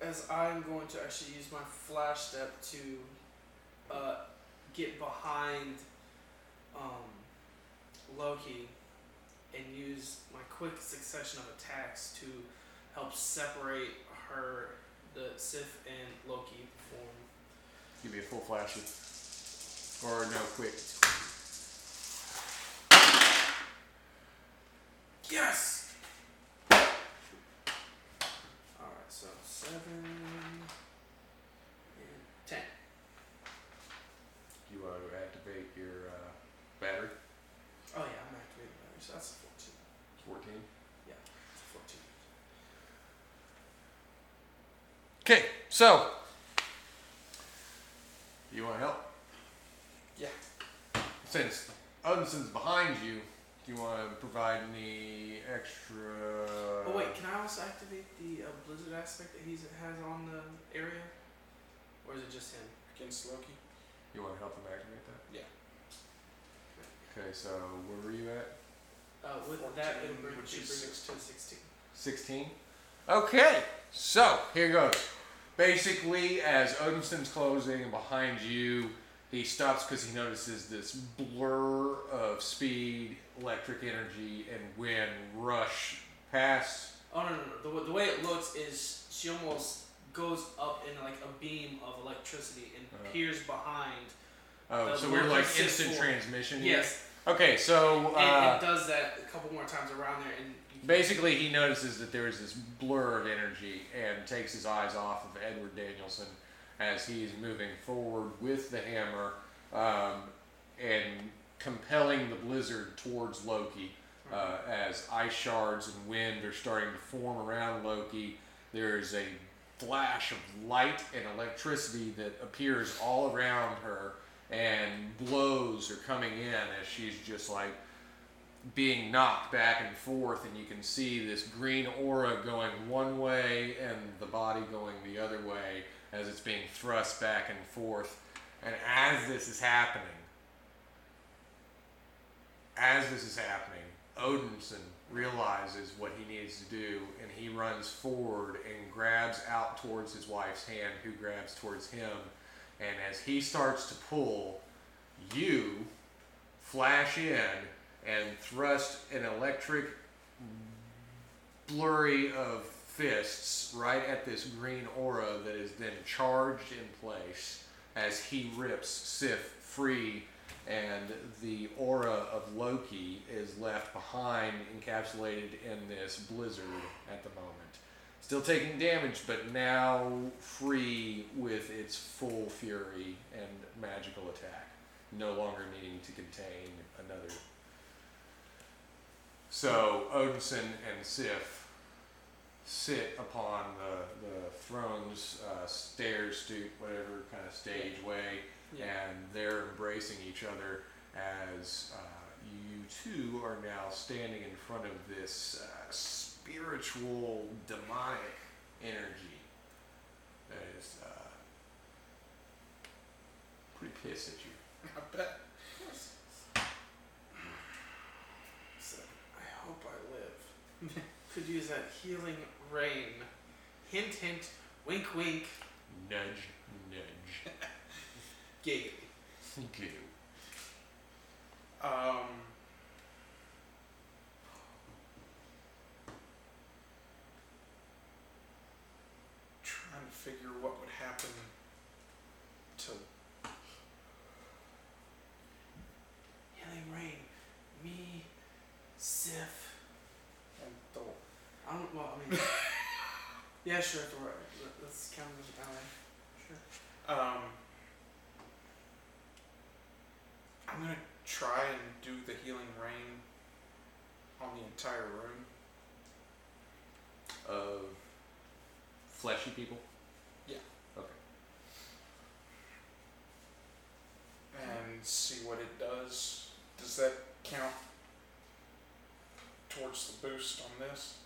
as I'm going to actually use my flash step to uh, get behind um, Loki and use my quick succession of attacks to help separate her, the Sif and Loki form. Give me a full flash. Or no, quick. Yes. and ten. You want to activate your uh, battery? Oh yeah, I'm activating the battery, so that's a fourteen. Fourteen. Yeah, it's a fourteen. Okay, so you want to help? Yeah. Since Odinson's behind you do you want to provide any extra? Oh wait, can I also activate the uh, blizzard aspect that he has on the area, or is it just him? Against Loki. You want to help him activate that? Yeah. Okay, so where were you at? Uh, with that, it would bring, which it is brings us 16. to sixteen. 16. Okay, so here goes. Basically, as Odinson's closing behind you, he stops because he notices this blur of speed, electric energy, and wind rush past. Oh no no no! The, the way it looks is she almost goes up in like a beam of electricity and Uh-huh. peers behind. Oh, so we're like instant transmission. here? Yes, Okay, so and uh, it does that a couple more times around there, and basically he notices that there is this blur of energy and takes his eyes off of Edward Danielson as he's moving forward with the hammer um, and compelling the blizzard towards Loki. Uh, as ice shards and wind are starting to form around Loki, there's a flash of light and electricity that appears all around her, and blows are coming in as she's just like being knocked back and forth, and you can see this green aura going one way and the body going the other way as it's being thrust back and forth. And as this is happening, as this is happening, Odinson realizes what he needs to do, and he runs forward and grabs out towards his wife's hand, who grabs towards him. And as he starts to pull, you flash in and thrust an electric blurry of fists right at this green aura that is then charged in place as he rips Sif free and the aura of Loki is left behind encapsulated in this blizzard at the moment. Still taking damage, but now free with its full fury and magical attack. No longer needing to contain another. So Odinson and Sif sit upon the, the throne's uh, stair stoop, whatever kind of stage way, yeah. and they're embracing each other as uh, you two are now standing in front of this uh, spiritual demonic energy that is uh, pretty pissed at you. I bet. So, I hope I live. [laughs] Could use that healing rain. Hint, hint. Wink, wink. Nudge, nudge. [laughs] Giggity. Goo. Um. Trying to figure what would happen to Healing rain. Me. Sif. and Thor. I don't. Well, I mean. Yeah, sure. Thor. Let- Let's count him as an ally. Sure. Um, I'm gonna try and do the healing rain on the entire room. Of fleshy people? Yeah. Okay. and see what it does. Does that count towards the boost on this?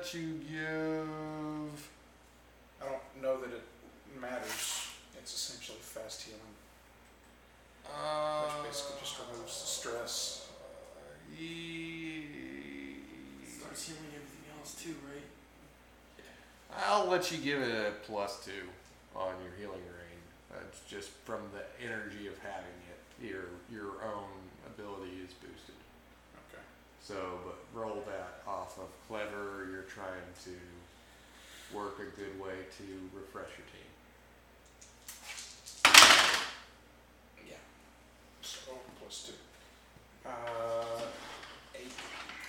Let you give. I don't know that it matters. It's essentially fast healing, Uh, which basically just removes the stress. ye- Starts healing everything else too, right? I'll let you give it a plus two on your healing rain. That's just from the energy of having it. Your your own ability is boosted. So, but roll that off of clever. You're trying to work a good way to refresh your team. Yeah. So plus two. Uh, eight.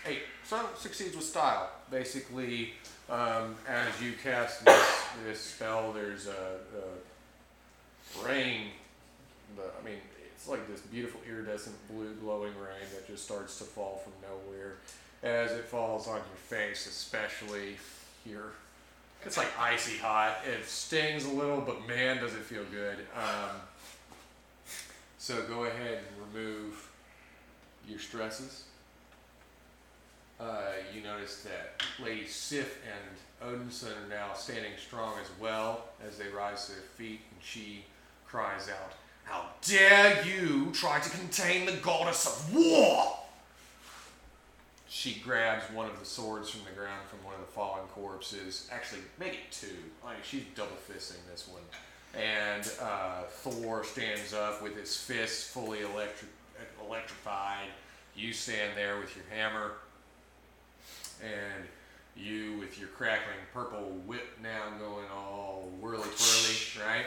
Eight. So succeeds with style. Basically, um, as you cast this, this spell, there's a, a rain. The, I mean, it's like this beautiful iridescent blue glowing rain that just starts to fall from nowhere. As it falls on your face, especially here. It's like icy hot. It stings a little, but man, does it feel good. Um, so go ahead and remove your stresses. Uh, you notice that Lady Sif and Odinson are now standing strong as well as they rise to their feet, and she cries out, How dare you try to contain the goddess of war! She grabs one of the swords from the ground from one of the fallen corpses. Actually, make it two. Like she's double fisting this one. And uh, Thor stands up with his fists fully electric, electrified. You stand there with your hammer, and you with your crackling purple whip now going all whirly twirly, right?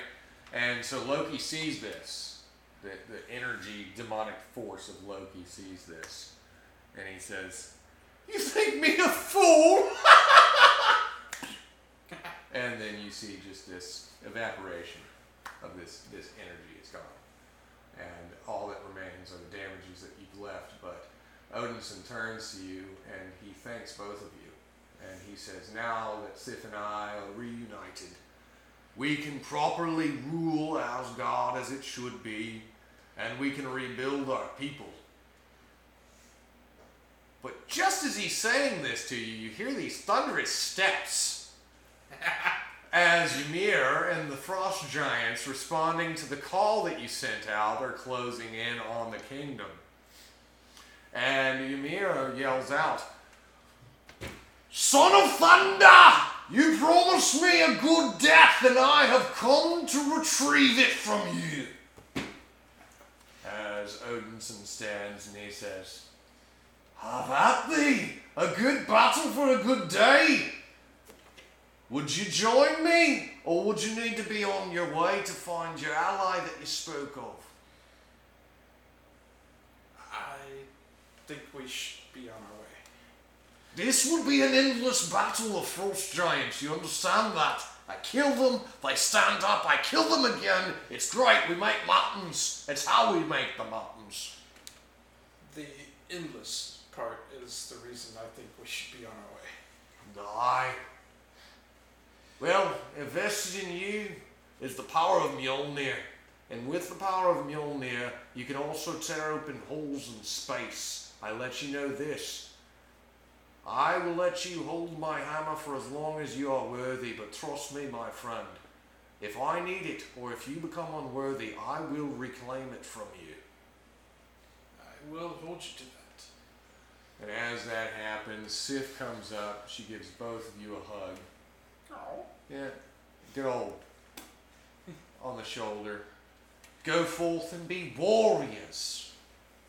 And so Loki sees this. The, the energy, demonic force of Loki sees this. And he says, You think me a fool? [laughs] and then you see just this evaporation of this, this energy is gone. And all that remains are the damages that you've left. But Odinson turns to you and he thanks both of you. And he says, Now that Sif and I are reunited, we can properly rule as God as it should be, and we can rebuild our people. But just as he's saying this to you, you hear these thunderous steps [laughs] as Ymir and the Frost Giants, responding to the call that you sent out, are closing in on the kingdom. And Ymir yells out, Son of Thunder! You promised me a good death, and I have come to retrieve it from you. As Odinson stands and he says, Have at thee! A good battle for a good day! Would you join me, or would you need to be on your way to find your ally that you spoke of? I think we should be on our. This would be an endless battle of frost giants, you understand that? I kill them, they stand up, I kill them again. It's great, we make mountains. It's how we make the mountains. The endless part is the reason I think we should be on our way. Aye. Well, invested in you is the power of Mjolnir. And with the power of Mjolnir, you can also tear open holes in space. I let you know this. I will let you hold my hammer for as long as you are worthy, but trust me, my friend. If I need it, or if you become unworthy, I will reclaim it from you. I will hold you to that. And as that happens, Sif comes up. She gives both of you a hug. Oh. Yeah, good old [laughs] on the shoulder. Go forth and be warriors.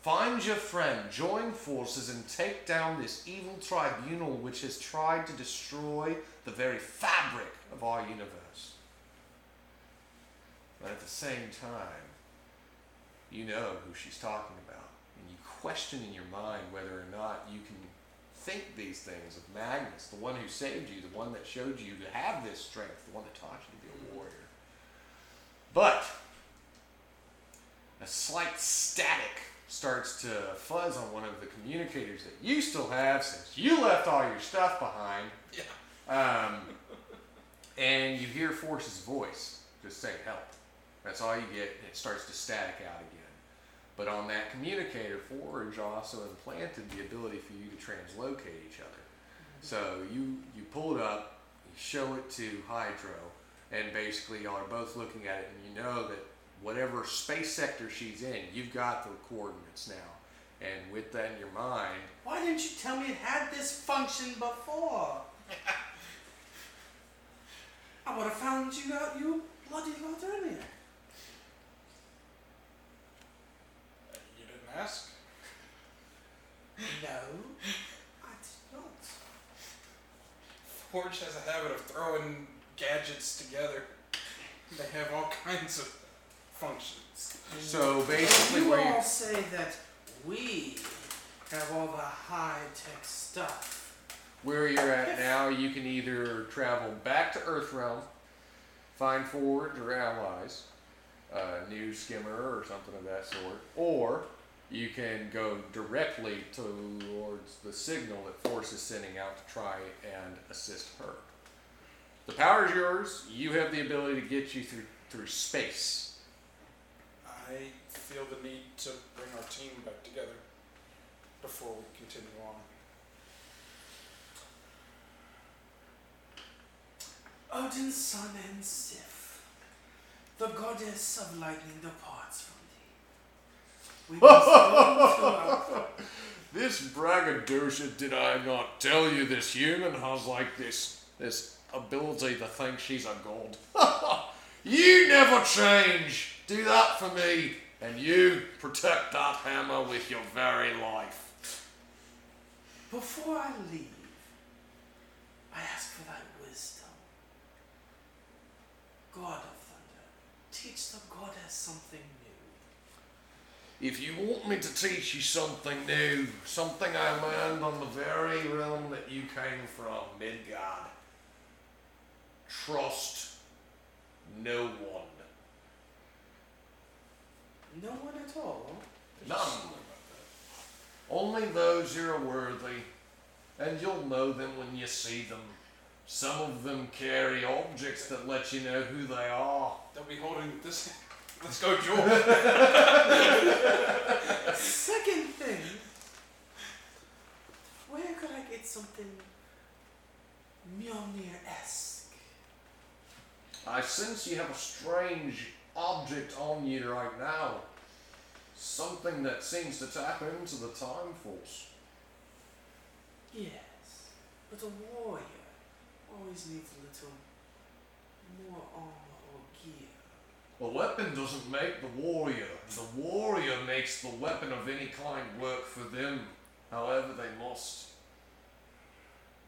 Find your friend, join forces, and take down this evil tribunal which has tried to destroy the very fabric of our universe. But at the same time, you know who she's talking about, and you question in your mind whether or not you can think these things of Magnus, the one who saved you, the one that showed you to have this strength, the one that taught you to be a warrior. But a slight static starts to fuzz on one of the communicators that you still have since you left all your stuff behind. Yeah. Um, and you hear Force's voice just say help. That's all you get, and it starts to static out again. But on that communicator, Forge also implanted the ability for you to translocate each other. So you you pull it up, you show it to Hydro, and basically y'all are both looking at it, and you know that whatever space sector she's in, you've got the coordinates now. And with that in your mind, Why didn't you tell me it had this function before? I would have found you out you bloody lot earlier. You didn't ask? No, [laughs] I did not. Forge has a habit of throwing gadgets together. They have all [laughs] kinds of functions. Mm. so basically you where you all say that we have all the high tech stuff. Where you're at now, you can either travel back to Earthrealm, find Forge or allies, uh, a news skimmer or something of that sort, or you can go directly towards the signal that Force is sending out to try and assist her. The power is yours. You have the ability to get you through through space. I feel the need to bring our team back together before we continue on. Odinson and Sif, the goddess of lightning departs from thee. We must go [laughs] This braggadocio, did I not tell you this human has like this this ability to think she's a god? [laughs] you never change. Do that for me, and you protect that hammer with your very life. Before I leave, I ask for thy wisdom. God of thunder, teach the goddess something new. If you want me to teach you something new, something I learned on the very realm that you came from, Midgard, trust no one. No one at all. None. Only those who are worthy, and you'll know them when you see them. Some of them carry objects that let you know who they are. They'll be holding this. Let's go, Joel. Second thing, where could I get something Mjolnir-esque? I sense you have a strange object on you right now. Something that seems to tap into the time force. Yes, but a warrior always needs a little more armor or gear. The weapon doesn't make the warrior. The warrior makes the weapon of any kind work for them, however they must.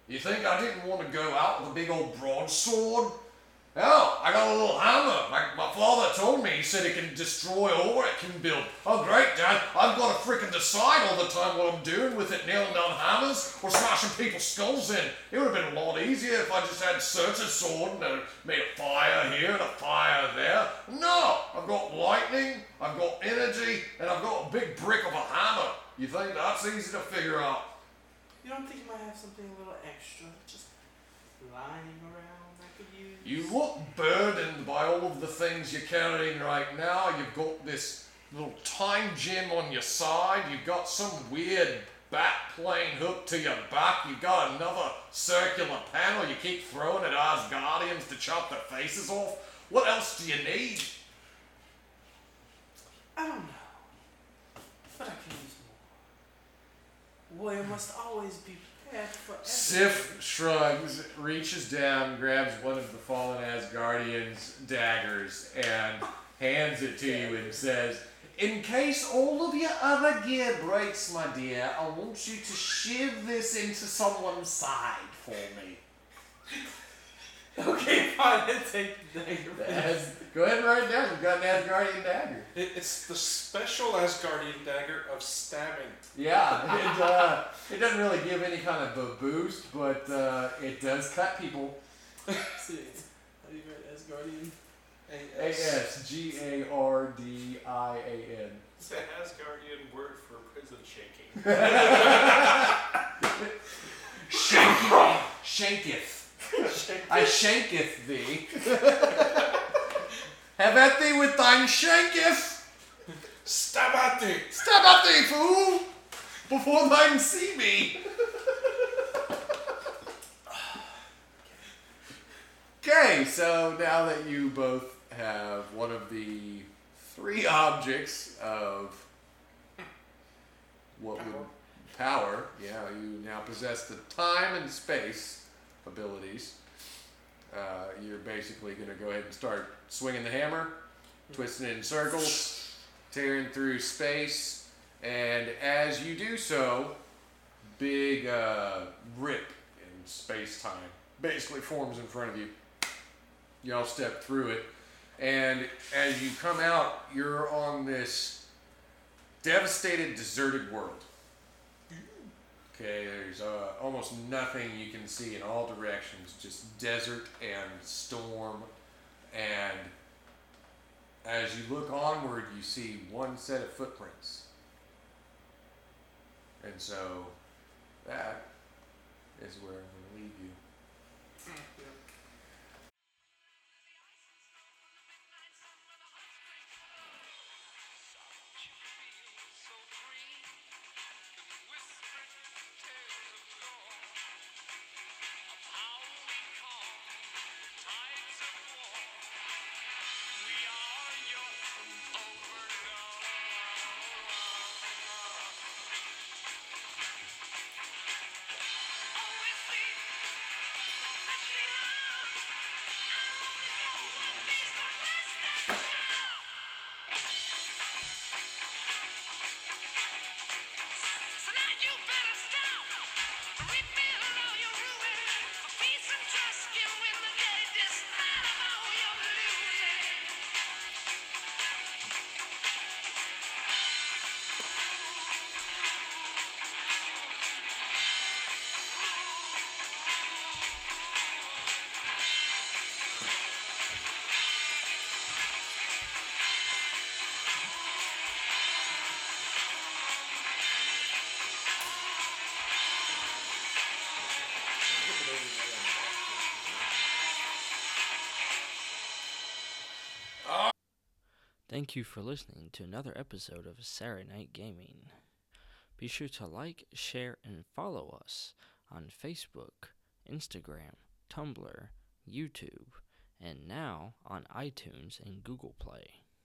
You think I didn't want to go out with a big old broadsword? Hell, I got a little hammer. Like my father told me, he said it can destroy or it can build. Oh, great, Dad. I've got to freaking decide all the time what I'm doing with it, nailing down hammers or smashing people's skulls in. It would have been a lot easier if I just had such a sword and made a fire here and a fire there. No, I've got lightning, I've got energy, and I've got a big brick of a hammer. You think that's easy to figure out? You don't think you might have something a little extra just lying around? You look burdened by all of the things you're carrying right now. You've got this little time gem on your side. You've got some weird bat plane hooked to your back. You've got another circular panel you keep throwing at Asgardians to chop their faces off. What else do you need? I don't know, but I can use more. Warrior must always be. Sif shrugs, reaches down, grabs one of the fallen Asgardians' daggers, and hands it to you and says, In case all of your other gear breaks, my dear, I want you to shiv this into someone's side for me. [laughs] Okay, fine. I take the dagger. As- Go ahead and write it down. You've got an Asgardian dagger. It, it's the special Asgardian dagger of stabbing. Yeah, [laughs] it, uh, it doesn't really give any kind of a boost, but uh, it does cut people. [laughs] See, how do you write Asgardian? A S G A R D I A N. It's an Asgardian word for prison shaking. [laughs] Shanketh. Shanketh. I shanketh thee. Have at thee with thine shanketh. Stab at thee! Stab at thee, fool, before thine see me. Okay, so now that you both have one of the three objects of what would power, yeah, you now possess the time and space abilities. Uh, you're basically going to go ahead and start swinging the hammer, twisting it in circles, tearing through space, and as you do so, big uh, rip in space time basically forms in front of you. Y'all step through it, and as you come out, you're on this devastated, deserted world. Okay, there's uh, almost nothing you can see in all directions, just desert and storm and as you look onward, you see one set of footprints. And so that is where I'm going to leave you. Thank you for listening to another episode of Saturday Night Gaming. Be sure to like, share, and follow us on Facebook, Instagram, Tumblr, YouTube, and now on iTunes and Google Play.